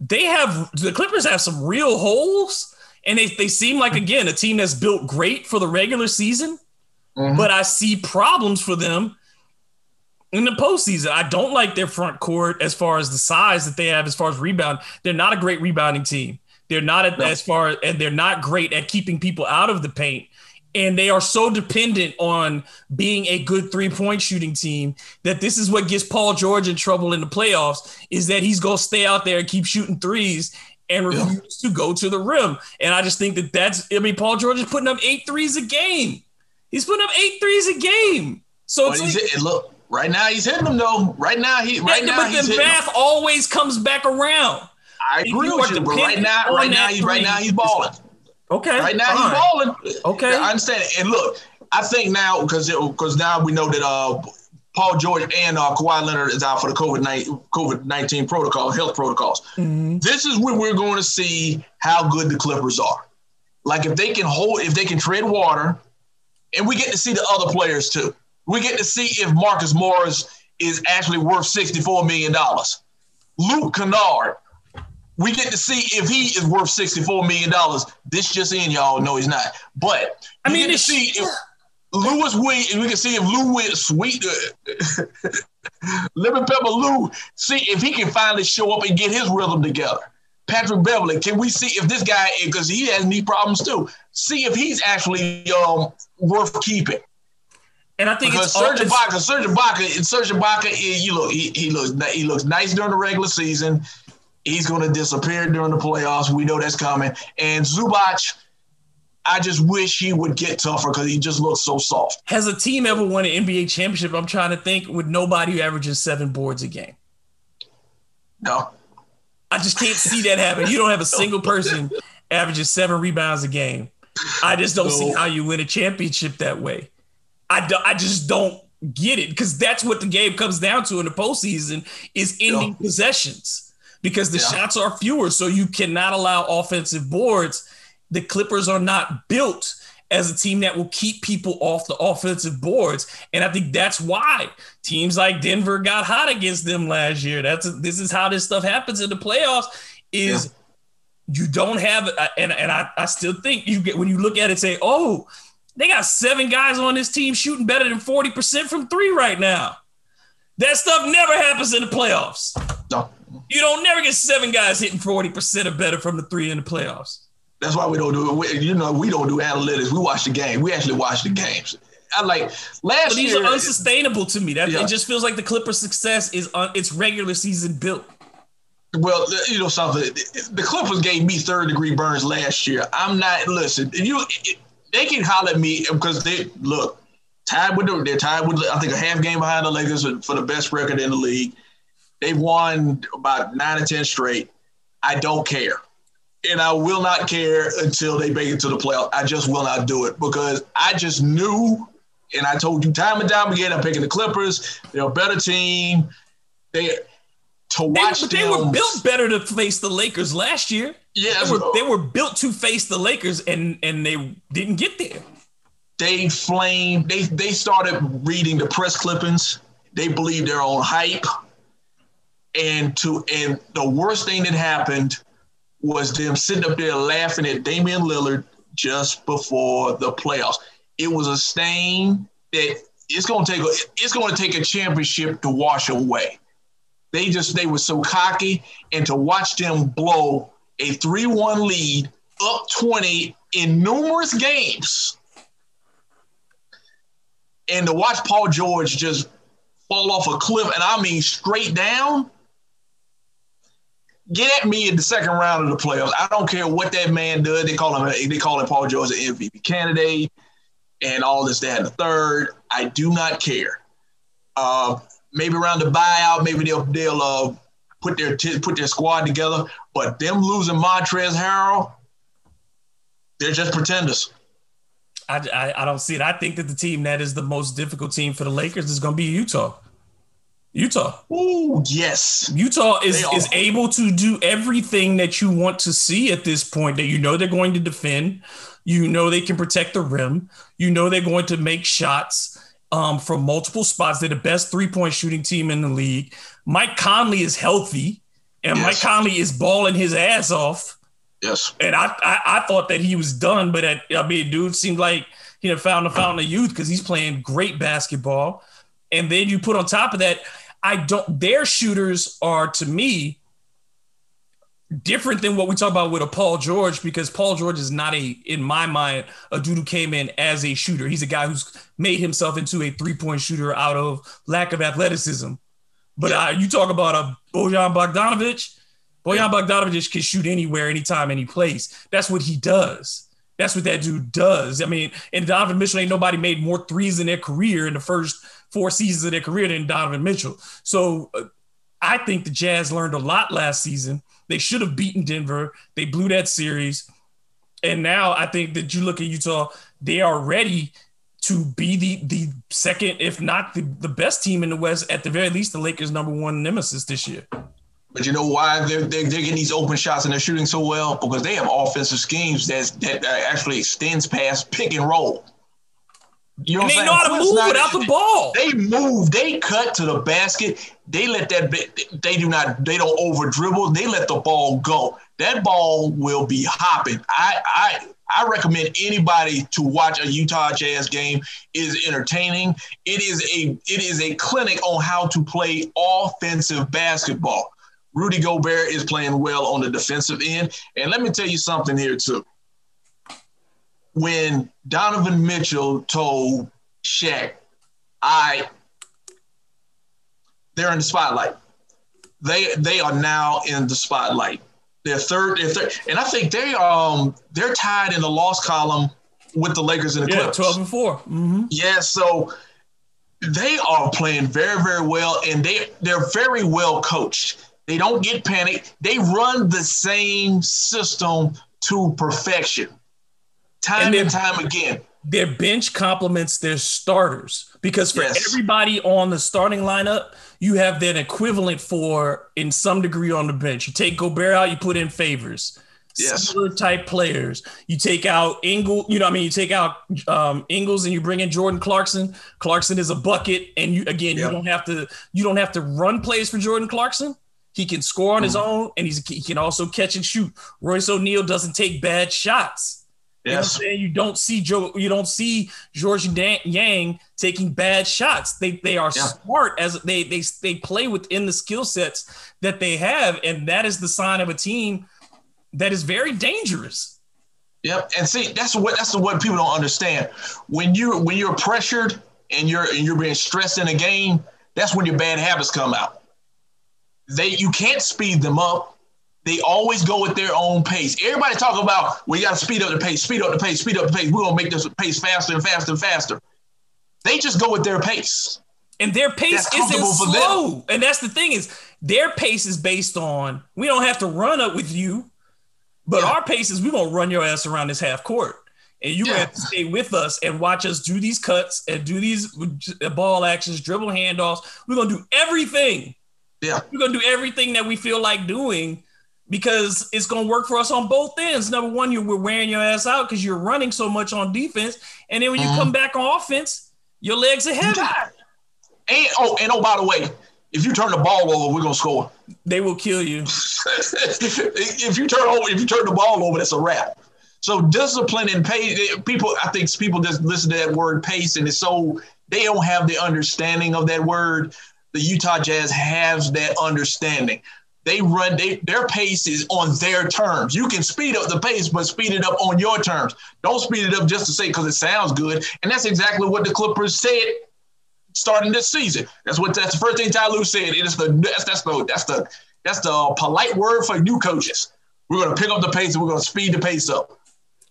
they have the Clippers have some real holes and they, they seem like again a team that's built great for the regular season mm-hmm. but I see problems for them in the postseason. I don't like their front court as far as the size that they have as far as rebound. They're not a great rebounding team. They're not at, no. as far and they're not great at keeping people out of the paint. And they are so dependent on being a good three point shooting team that this is what gets Paul George in trouble in the playoffs is that he's going to stay out there and keep shooting threes and refuse yeah. to go to the rim. And I just think that that's, I mean, Paul George is putting up eight threes a game. He's putting up eight threes a game. So it's like, look, right now he's hitting them though. Right now he, right now but the math always comes back around. I agree with you, but right now, right now, he's right now he's balling. Okay. Right now fine. he's balling. Okay. I understand. And look, I think now because because now we know that uh, Paul George and uh, Kawhi Leonard is out for the COVID COVID nineteen protocol, health protocols. Mm-hmm. This is when we're going to see how good the Clippers are. Like if they can hold, if they can tread water, and we get to see the other players too. We get to see if Marcus Morris is actually worth sixty four million dollars. Luke Kennard we get to see if he is worth $64 million. This just in, y'all know he's not. But I mean, get to see if Louis Williams, we can see if Lou sweet uh, Lemon Pepper Lou, see if he can finally show up and get his rhythm together. Patrick Beverley, can we see if this guy, because he has knee problems too, see if he's actually um, worth keeping. And I think because Serge Ibaka, Serge Ibaka, Serge Ibaka, you look, he, he looks, he looks nice during the regular season. He's going to disappear during the playoffs. We know that's coming. And Zubac, I just wish he would get tougher because he just looks so soft. Has a team ever won an NBA championship? I'm trying to think with nobody who averages seven boards a game. No. I just can't see that happen. You don't have a single person averages seven rebounds a game. I just don't no. see how you win a championship that way. I, do, I just don't get it because that's what the game comes down to in the postseason is ending possessions because the yeah. shots are fewer. So you cannot allow offensive boards. The Clippers are not built as a team that will keep people off the offensive boards. And I think that's why teams like Denver got hot against them last year. That's this is how this stuff happens in the playoffs is yeah. you don't have uh, and, and I, I still think you get when you look at it say, oh, they got seven guys on this team shooting better than 40% from three right now. That stuff never happens in the playoffs. No. You don't never get seven guys hitting 40% or better from the three in the playoffs. That's why we don't do it. You know, we don't do analytics. We watch the game. We actually watch the games. I like last but these year. Are unsustainable to me. That yeah. it just feels like the Clippers' success is on its regular season built. Well, you know something. The Clippers gave me third degree burns last year. I'm not. Listen, you they can holler at me because they look tied with the, they're tied with I think a half game behind the Lakers for the best record in the league. They've won about nine or 10 straight. I don't care. And I will not care until they make it to the playoff. I just will not do it because I just knew, and I told you time and time again, I'm picking the Clippers. They're a better team. They to watch they, them, they were built better to face the Lakers last year. Yeah, they were, they were built to face the Lakers, and and they didn't get there. They flamed. They they started reading the press clippings. They believed their own hype and to and the worst thing that happened was them sitting up there laughing at Damian Lillard just before the playoffs. It was a stain that it's going to take a, it's going to take a championship to wash away. They just they were so cocky, and to watch them blow a three-one lead up twenty in numerous games, and to watch Paul George just fall off a cliff, and I mean straight down get at me in the second round of the playoffs. I don't care what that man does. They call him they call him Paul George an MVP candidate and all this, that, and the third. I do not care. Uh, maybe around the buyout, maybe they'll they'll uh, put their t- put their squad together. But them losing Montrezl Harrell, they're just pretenders. I, I, I don't see it. I think that the team that is the most difficult team for the Lakers is going to be Utah. Utah. Oh yes. Utah is, is able to do everything that you want to see at this point that you know they're going to defend. You know they can protect the rim. You know they're going to make shots um, from multiple spots. They're the best three point shooting team in the league. Mike Conley is healthy, and yes. Mike Conley is balling his ass off. Yes. And I, I, I thought that he was done, but at, I mean, dude seemed like he had found the fountain of youth because he's playing great basketball. And then you put on top of that, I don't. Their shooters are to me different than what we talk about with a Paul George because Paul George is not a, in my mind, a dude who came in as a shooter. He's a guy who's made himself into a three point shooter out of lack of athleticism. But yeah. uh, you talk about a Bojan Bogdanovic. Bojan yeah. Bogdanovic can shoot anywhere, anytime, any place. That's what he does. That's what that dude does. I mean, and Donovan Mitchell ain't nobody made more threes in their career in the first four seasons of their career than Donovan Mitchell. So uh, I think the Jazz learned a lot last season they should have beaten Denver. They blew that series. And now I think that you look at Utah, they are ready to be the the second, if not the, the best team in the West, at the very least, the Lakers' number one nemesis this year. But you know why they're, they're, getting these open shots and they're shooting so well? Because they have offensive schemes that's, that actually extends past pick and roll. You know, and they know how to move without the ball. They move. They cut to the basket. They let that. They do not. They don't over dribble. They let the ball go. That ball will be hopping. I I I recommend anybody to watch a Utah Jazz game. It is entertaining. It is a it is a clinic on how to play offensive basketball. Rudy Gobert is playing well on the defensive end. And let me tell you something here too when Donovan Mitchell told Shaq, I they're in the spotlight. They they are now in the spotlight. They're third, they're third, and I think they um they're tied in the loss column with the Lakers and the yeah, Clippers. Twelve and 4 mm-hmm. Yeah, so they are playing very very well, and they they're very well coached. They don't get panicked. They run the same system to perfection time and, and time again. Their bench complements their starters because for yes. everybody on the starting lineup, you have that equivalent for in some degree on the bench. You take Gobert out, you put in Favors. Yes. Similar type players. You take out Ingle, you know, what I mean, you take out um, Ingles and you bring in Jordan Clarkson. Clarkson is a bucket, and you again, yep. you don't have to you don't have to run plays for Jordan Clarkson. He can score on mm-hmm. his own, and he's he can also catch and shoot. Royce O'Neale doesn't take bad shots. You yes. know You don't see Joe, you don't see Georges Niang taking bad shots. They they are yeah. smart as they they they play within the skill sets that they have, and that is the sign of a team that is very dangerous. Yep, and see that's what that's the what people don't understand. When you when you're pressured and you're and you're being stressed in a game, that's when your bad habits come out. They you can't speed them up they always go at their own pace. Everybody talk about we got to speed up the pace, speed up the pace, speed up the pace. We're gonna make this pace faster and faster and faster. They just go at their pace, and their pace isn't slow. And that's the thing is their pace is based on we don't have to run up with you, but yeah. our pace is we're gonna run your ass around this half court. And you yeah. have to stay with us and watch us do these cuts and do these ball actions, dribble handoffs. We're gonna do everything. Yeah. We're gonna do everything that we feel like doing because it's going to work for us on both ends. Number one, you we're wearing your ass out because you're running so much on defense, and then when you mm-hmm. come back on offense, your legs are heavy. And oh, and oh, by the way, if you turn the ball over, we're gonna score. They will kill you. if you turn over, if you turn the ball over, that's a wrap. So discipline and pace. People, I think people just listen to that word pace, and it's so they don't have the understanding of that word. The Utah Jazz has that understanding they run they, their pace is on their terms. You can speed up the pace, but speed it up on your terms. Don't speed it up just to say because it sounds good. And that's exactly what the Clippers said starting this season. That's what that's the first thing Ty Lue said. It is the that's, that's the that's the that's the polite word for new coaches. We're gonna pick up the pace and we're gonna speed the pace up.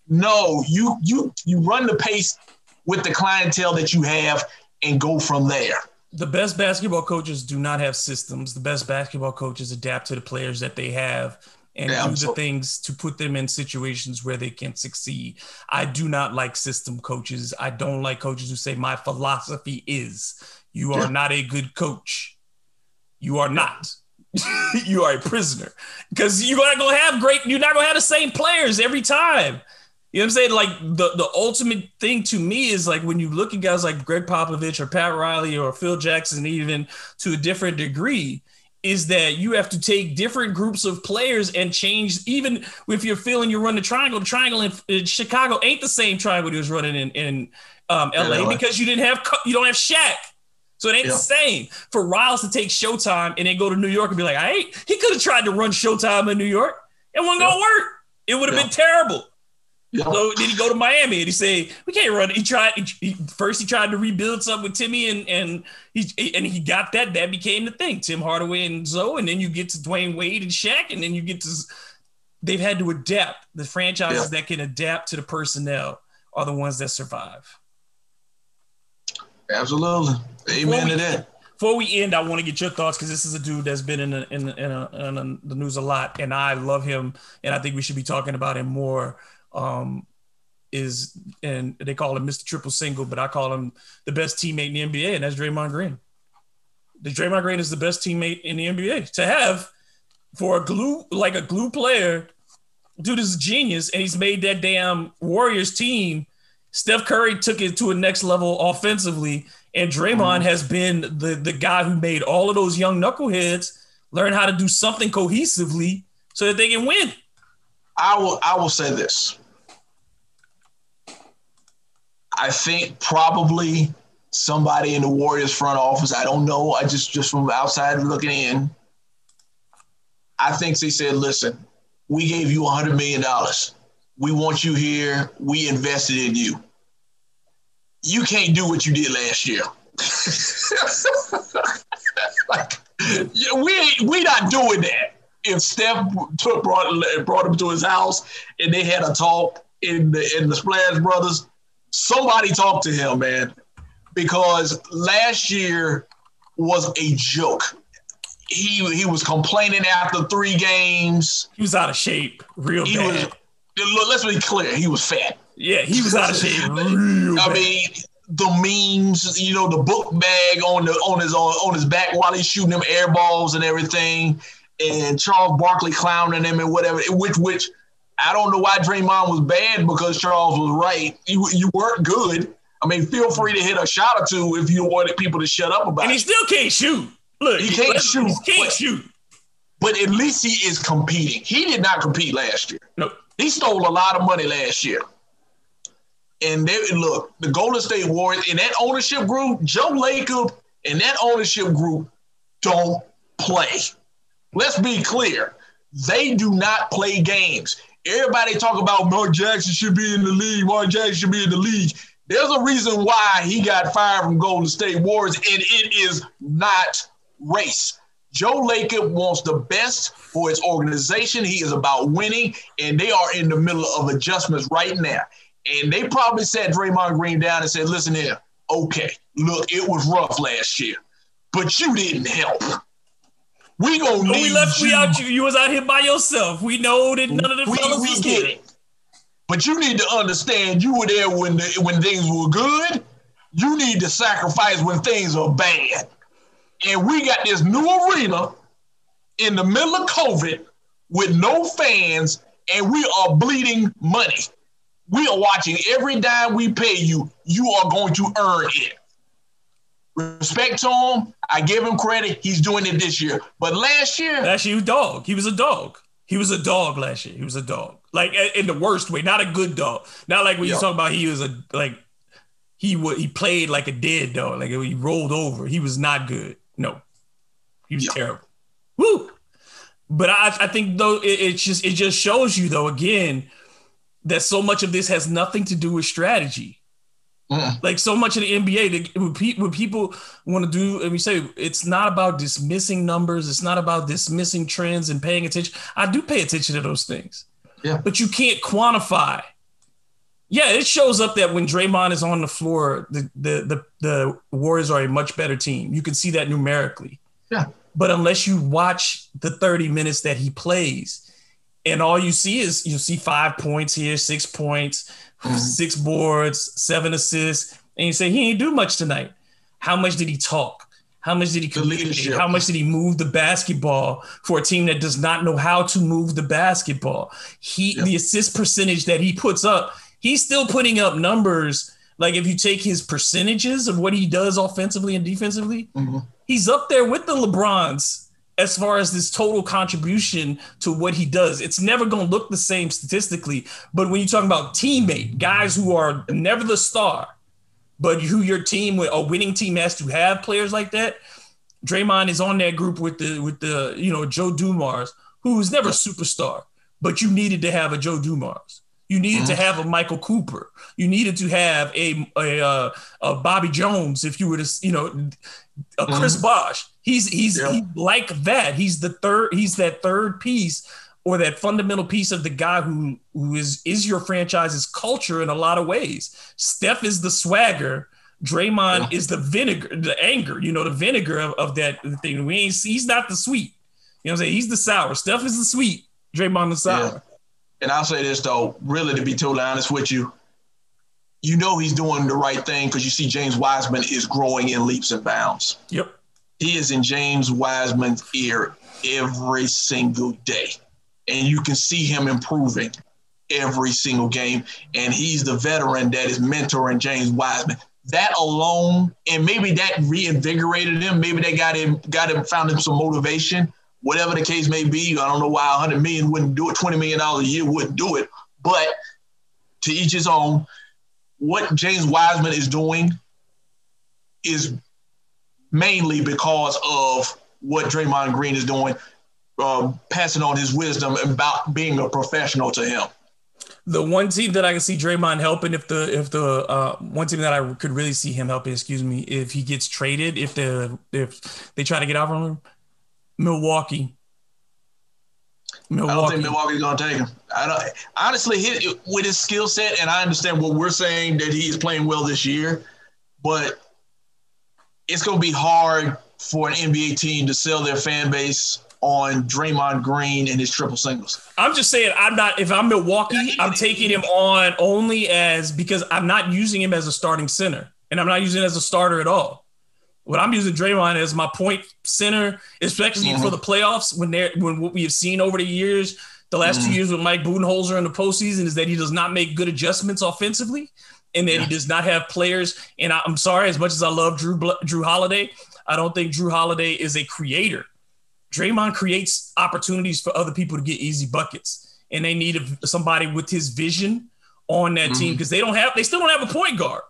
No, you you you run the pace with the clientele that you have and go from there the best basketball coaches do not have systems. The best basketball coaches adapt to the players that they have and yeah, do the things to put them in situations where they can succeed. I do not like system coaches. I don't like coaches who say my philosophy is you are yeah. not a good coach. You are not. you are a prisoner because you're not gonna have great. You're not gonna have the same players every time. You know what I'm saying? Like the, the ultimate thing to me is like when you look at guys like Gregg Popovich or Pat Riley or Phil Jackson, even to a different degree, is that you have to take different groups of players and change. Even if you're feeling you run the triangle, the triangle in, in Chicago ain't the same triangle he was running in in um, LA because you didn't have you don't have Shaq. So it ain't yeah. the same for Riles to take Showtime and then go to New York and be like, I ain't, he could have tried to run Showtime in New York. It wasn't yeah. gonna work. It would have yeah. been terrible. So did he go to Miami and he say we can't run? He tried he, he, first. He tried to rebuild something with Timmy and and he and he got that. That became the thing. Tim Hardaway and Zoe, and then you get to Dwyane Wade and Shaq, and then you get to. They've had to adapt. The franchises yeah. that can adapt to the personnel are the ones that survive. Absolutely, amen to that. Before we end, I want to get your thoughts because this is a dude that's been in a, in, a, in, a, in the news a lot, and I love him, and I think we should be talking about him more um, is, and they call him Mr. Triple Single, but I call him the best teammate in the NBA, and that's Draymond Green. The Draymond Green is the best teammate in the NBA to have for a glue like a glue player. Dude is a genius, and he's made that damn Warriors team. Steph Curry took it to a next level offensively, and Draymond mm-hmm. has been the the guy who made all of those young knuckleheads learn how to do something cohesively so that they can win. I will I will say this. I think probably somebody in the Warriors front office. I don't know. I just just from outside looking in. I think they said, "Listen, we gave you a hundred million dollars. We want you here. We invested in you. You can't do what you did last year. like, we we not doing that. If Steph took brought brought him to his house and they had a talk in the in the Splash Brothers, somebody talk to him, man, because last year was a joke. He he was complaining after three games. He was out of shape, real he bad. Was, let's be clear, he was fat. Yeah, he was out of shape. Real I bad. mean, the memes, you know, the book bag on the on his on, on his back while he's shooting them air balls and everything, and Charles Barkley clowning him and whatever. Which which I don't know why Draymond was bad because Charles was right. You, you weren't good. I mean, feel free to hit a shot or two if you wanted people to shut up about and it. And he still can't shoot. Look, he can't shoot. He can't but, shoot. But at least he is competing. He did not compete last year. No. He stole a lot of money last year. And they, look, the Golden State Warriors in that ownership group, Joe Lacob and that ownership group don't play. Let's be clear. They do not play games. Everybody talk about Mark Jackson should be in the league. Mark Jackson should be in the league. There's a reason why he got fired from Golden State Warriors, and it is not race. Joe Lacob wants the best for his organization. He is about winning, and they are in the middle of adjustments right now. And they probably sat Draymond Green down and said, listen here, okay, look, it was rough last year, but you didn't help. We gonna need we left you. you out. You, you was out here by yourself. We know that none of the we, fellas we was get it. But you need to understand you were there when the, when things were good. You need to sacrifice when things are bad. And we got this new arena in the middle of COVID with no fans, and we are bleeding money. We are watching every dime we pay you. You are going to earn it. Respect to him. I give him credit. He's doing it this year. But last year, last year he was dog. He was a dog. He was a dog last year. He was a dog, like in the worst way, not a good dog. Not like when yep. you talk about he was a like he would he played like a dead dog, like he rolled over. He was not good. No, he was yep. terrible. Woo. But I, I think though it, it just it just shows you though again that so much of this has nothing to do with strategy. Like so much of the NBA, when people want to do, and we say it's not about dismissing numbers, it's not about dismissing trends and paying attention. I do pay attention to those things, yeah. But you can't quantify. Yeah, it shows up that when Draymond is on the floor, the the the, the Warriors are a much better team. You can see that numerically. Yeah. But unless you watch the 30 minutes that he plays, and all you see is you see five points here, six points, mm-hmm. six boards, seven assists, and you say he ain't do much tonight. How much did he talk? How much did he communicate? How much did he move the basketball for a team that does not know how to move the basketball? He yep. the assist percentage that he puts up, he's still putting up numbers. Like if you take his percentages of what he does offensively and defensively, mm-hmm. he's up there with the LeBrons as far as this total contribution to what he does. It's never going to look the same statistically. But when you talk about teammate, guys who are never the star, but who your team, a winning team has to have players like that. Draymond is on that group with the with the you know Joe Dumars, who's never a superstar, but you needed to have a Joe Dumars. You needed mm-hmm. to have a Michael Cooper. You needed to have a a, uh, a Bobby Jones if you were to you know a Chris mm-hmm. Bosh. He's he's, yeah. he's like that. He's the third. He's that third piece or that fundamental piece of the guy who who is is your franchise's culture in a lot of ways. Steph is the swagger. Draymond yeah. is the vinegar, the anger, you know, the vinegar of, of that thing. We ain't he's not the sweet. You know what I'm saying? He's the sour. Steph is the sweet. Draymond the sour. Yeah. And I'll say this though, really to be totally honest with you, you know he's doing the right thing because you see James Wiseman is growing in leaps and bounds. Yep. He is in James Wiseman's ear every single day. And you can see him improving every single game. And he's the veteran that is mentoring James Wiseman. That alone, and maybe that reinvigorated him. Maybe they got him, got him, found him some motivation. Whatever the case may be, I don't know why 100 million wouldn't do it, 20 million dollars a year wouldn't do it. But to each his own what James Wiseman is doing is mainly because of what Draymond Green is doing, um, passing on his wisdom about being a professional to him. The one team that I can see Draymond helping, if the if the uh, one team that I could really see him helping, excuse me, if he gets traded, if the if they try to get out from him, Milwaukee. Milwaukee. I don't think Milwaukee's going to take him. I don't honestly his, with his skill set, and I understand what we're saying that he is playing well this year, but it's going to be hard for an NBA team to sell their fan base on Draymond Green and his triple singles. I'm just saying, I'm not. If I'm Milwaukee, I'm taking him on only as because I'm not using him as a starting center, and I'm not using him as a starter at all. What I'm using Draymond as my point center, especially mm-hmm. for the playoffs, when they're when what we have seen over the years, the last mm-hmm. two years with Mike Budenholzer in the postseason, is that he does not make good adjustments offensively, and that yeah. he does not have players. And I, am sorry, as much as I love Drew Jrue Holiday, I don't think Jrue Holiday is a creator. Draymond creates opportunities for other people to get easy buckets, and they need somebody with his vision on that mm-hmm. team because they don't have, they still don't have a point guard.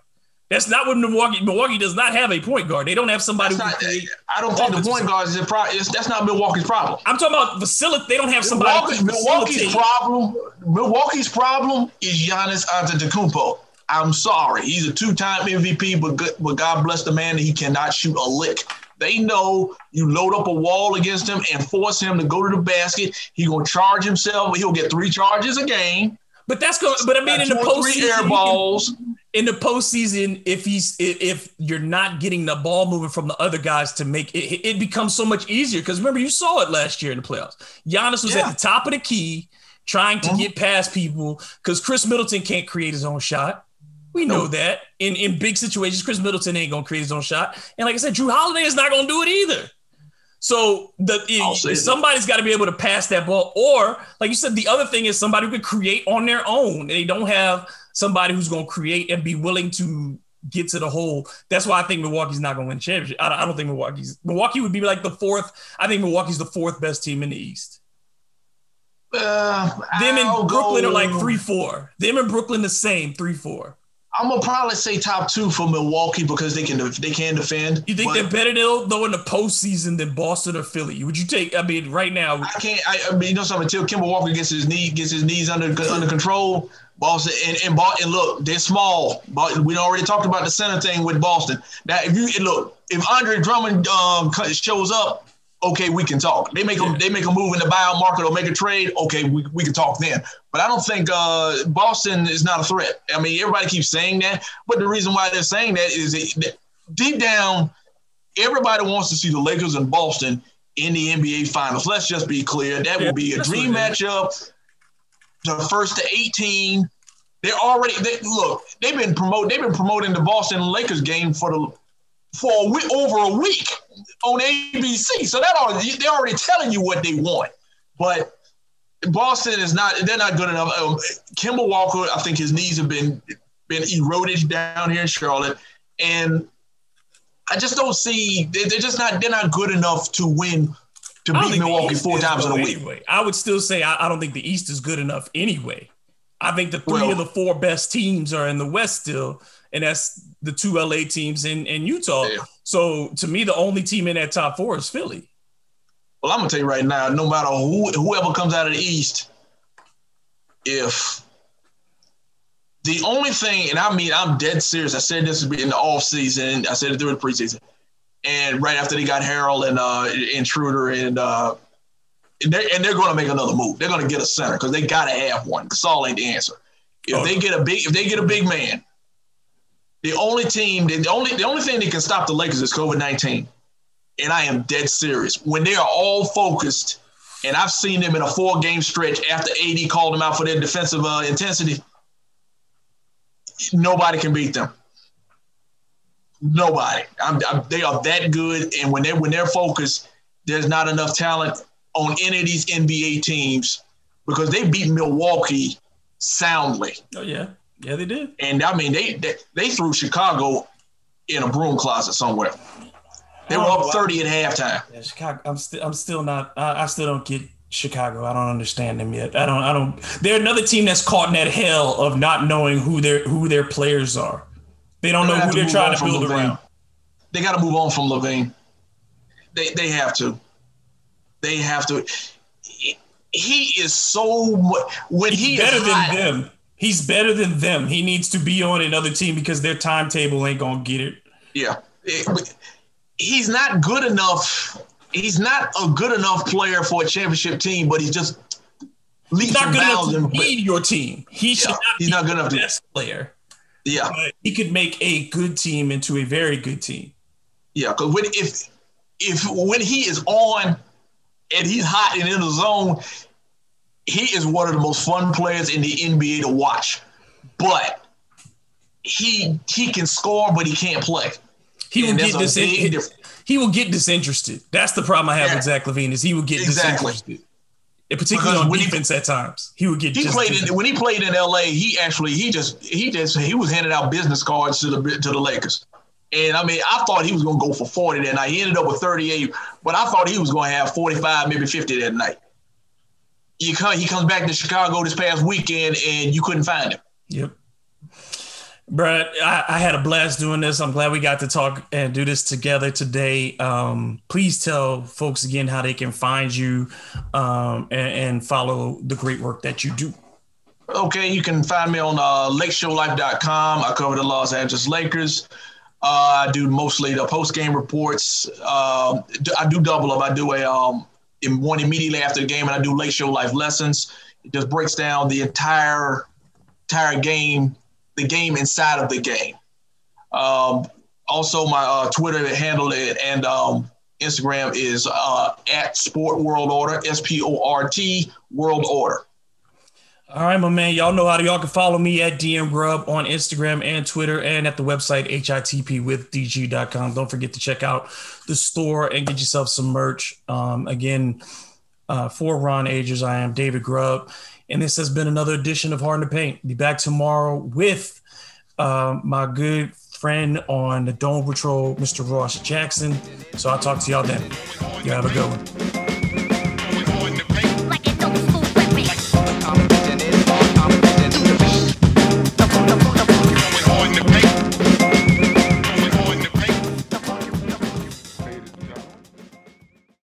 That's not what Milwaukee. Milwaukee does not have a point guard. They don't have somebody. Not, I don't think the point guard is a problem. That's not Milwaukee's problem. I'm talking about facility. They don't have somebody. Milwaukee's, Milwaukee's problem. Milwaukee's problem is Giannis Antetokounmpo. I'm sorry, he's a two-time MVP, but good, but God bless the man, he cannot shoot a lick. They know you load up a wall against him and force him to go to the basket. He gonna charge himself. He'll get three charges a game. But that's going. But I mean, in the postseason, air balls in the postseason, if he's if you're not getting the ball moving from the other guys to make it, it becomes so much easier. Because remember, you saw it last year in the playoffs. Giannis was yeah. at the top of the key, trying to mm-hmm. get past people because Khris Middleton can't create his own shot. We know that in in big situations, Khris Middleton ain't gonna create his own shot. And like I said, Jrue Holiday is not gonna do it either. So the somebody's got to be able to pass that ball, or like you said, the other thing is somebody who could create on their own. They don't have somebody who's going to create and be willing to get to the hole. That's why I think Milwaukee's not going to win championship. I, I don't think Milwaukee's Milwaukee would be like the fourth. I think Milwaukee's the fourth best team in the East. Uh, Them and Brooklyn go, are like three four. Them and Brooklyn the same three four. I'm gonna probably say top two for Milwaukee because they can they can defend. You think they're better though, though in the postseason than Boston or Philly? Would you take? I mean, right now, I can't. I, I mean, you know something. Until Kemba Walker gets his knee gets his knees under under control, Boston and, and, and look, they're small. But we already talked about the center thing with Boston. Now, if you look, if Andre Drummond um, shows up, okay, we can talk. They make a they make a move in the buyout market or make a trade, okay, we, we can talk then. But I don't think uh, Boston is not a threat. I mean, everybody keeps saying that, but the reason why they're saying that is that deep down, everybody wants to see the Lakers and Boston in the NBA Finals. Let's just be clear, that yeah, will be a dream matchup. The first to 18. They're already they, look. They've been promote. They've been promoting the Boston Lakers game for the for a week, over a week on ABC. So that are they're already telling you what they want. But Boston is not they're not good enough. Um, Kemba Walker, I think his knees have been been eroded down here in Charlotte, and I just don't see they're just not they're not good enough to win to beat Milwaukee four times in a week. Anyway. I would still say I, I, don't think the East is good enough anyway. I think the three well, of the four best teams are in the West still, and that's the two LA teams in, in Utah. Yeah. So to me, the only team in that top four is Philly. Well, I'm gonna tell you right now, no matter who whoever comes out of the East, if the only thing, and I mean, I'm dead serious. I said this in the off season. I said it during the preseason and right after they got Harrell and uh, Intruder and uh, and they're, and they're going to make another move. They're going to get a center because they got to have one. Cause Gasol ain't the answer. If oh. they get a big, if they get a big man, the only team, the only the only thing that can stop the Lakers is COVID nineteen, and I am dead serious. When they are all focused, and I've seen them in a four game stretch after AD called them out for their defensive uh, intensity, nobody can beat them. Nobody. I'm, I'm, they are that good, and when they when they're focused, there's not enough talent on any of these NBA teams because they beat Milwaukee soundly. Oh yeah, yeah they did. And I mean they they, they threw Chicago in a broom closet somewhere. They were oh, up thirty at halftime. Yeah, Chicago. I'm still I'm still not. I, I still don't get Chicago. I don't understand them yet. I don't. I don't. They're another team that's caught in that hell of not knowing who their who their players are. They don't they know who they're trying to build LaVine. around. They got to move on from LaVine. They they have to. They have to. He is so when He's he better than hot, them. He's better than them. He needs to be on another team because their timetable ain't gonna get it. Yeah, it, he's not good enough. He's not a good enough player for a championship team, but he's just he's not good enough to lead your team. He yeah, should not he's not good enough to best player. Yeah, but he could make a good team into a very good team. Yeah, because when if if when he is on and he's hot and in the zone, he is one of the most fun players in the NBA to watch. But he he can score, but he can't play. He will get disinterested. He will get disinterested. That's the problem I have yeah. with Zach LaVine is he will get exactly. disinterested particularly because on defense he, at times. He would get. He played in, when he played in L.A. He actually he just he just he was handing out business cards to the to the Lakers. And I mean, I thought he was going to go for 40 that night. He ended up with 38, but I thought he was going to have 45, maybe 50 that night. You come, he comes back to Chicago this past weekend, and you couldn't find him. Yep. Brett, I, I, had a blast doing this. I'm glad we got to talk and do this together today. Um, please tell folks again how they can find you um, and, and, follow the great work that you do. Okay, you can find me on uh, lakeshowlife.com. I cover the Los Angeles Lakers. Uh, I do mostly the post game reports. Uh, I do double up. I do a um, one immediately after the game, and I do Lake Show Life lessons. It just breaks down the entire entire game the game inside of the game. Um, also, my uh, Twitter handle and um, Instagram is uh, at Sport World Order, S P O R T World Order. All right, my man. Y'all know how to, y'all can follow me at DM Grub on Instagram and Twitter and at the website hitpwithdg.com. Don't forget to check out the store and get yourself some merch. Um, again, uh, for Ron Agers, I am David Grubb. And this has been another edition of Hard to Paint. Be back tomorrow with uh, my good friend on the Dome Patrol, Mr. Ross Jackson. So I'll talk to y'all then. You have a good one.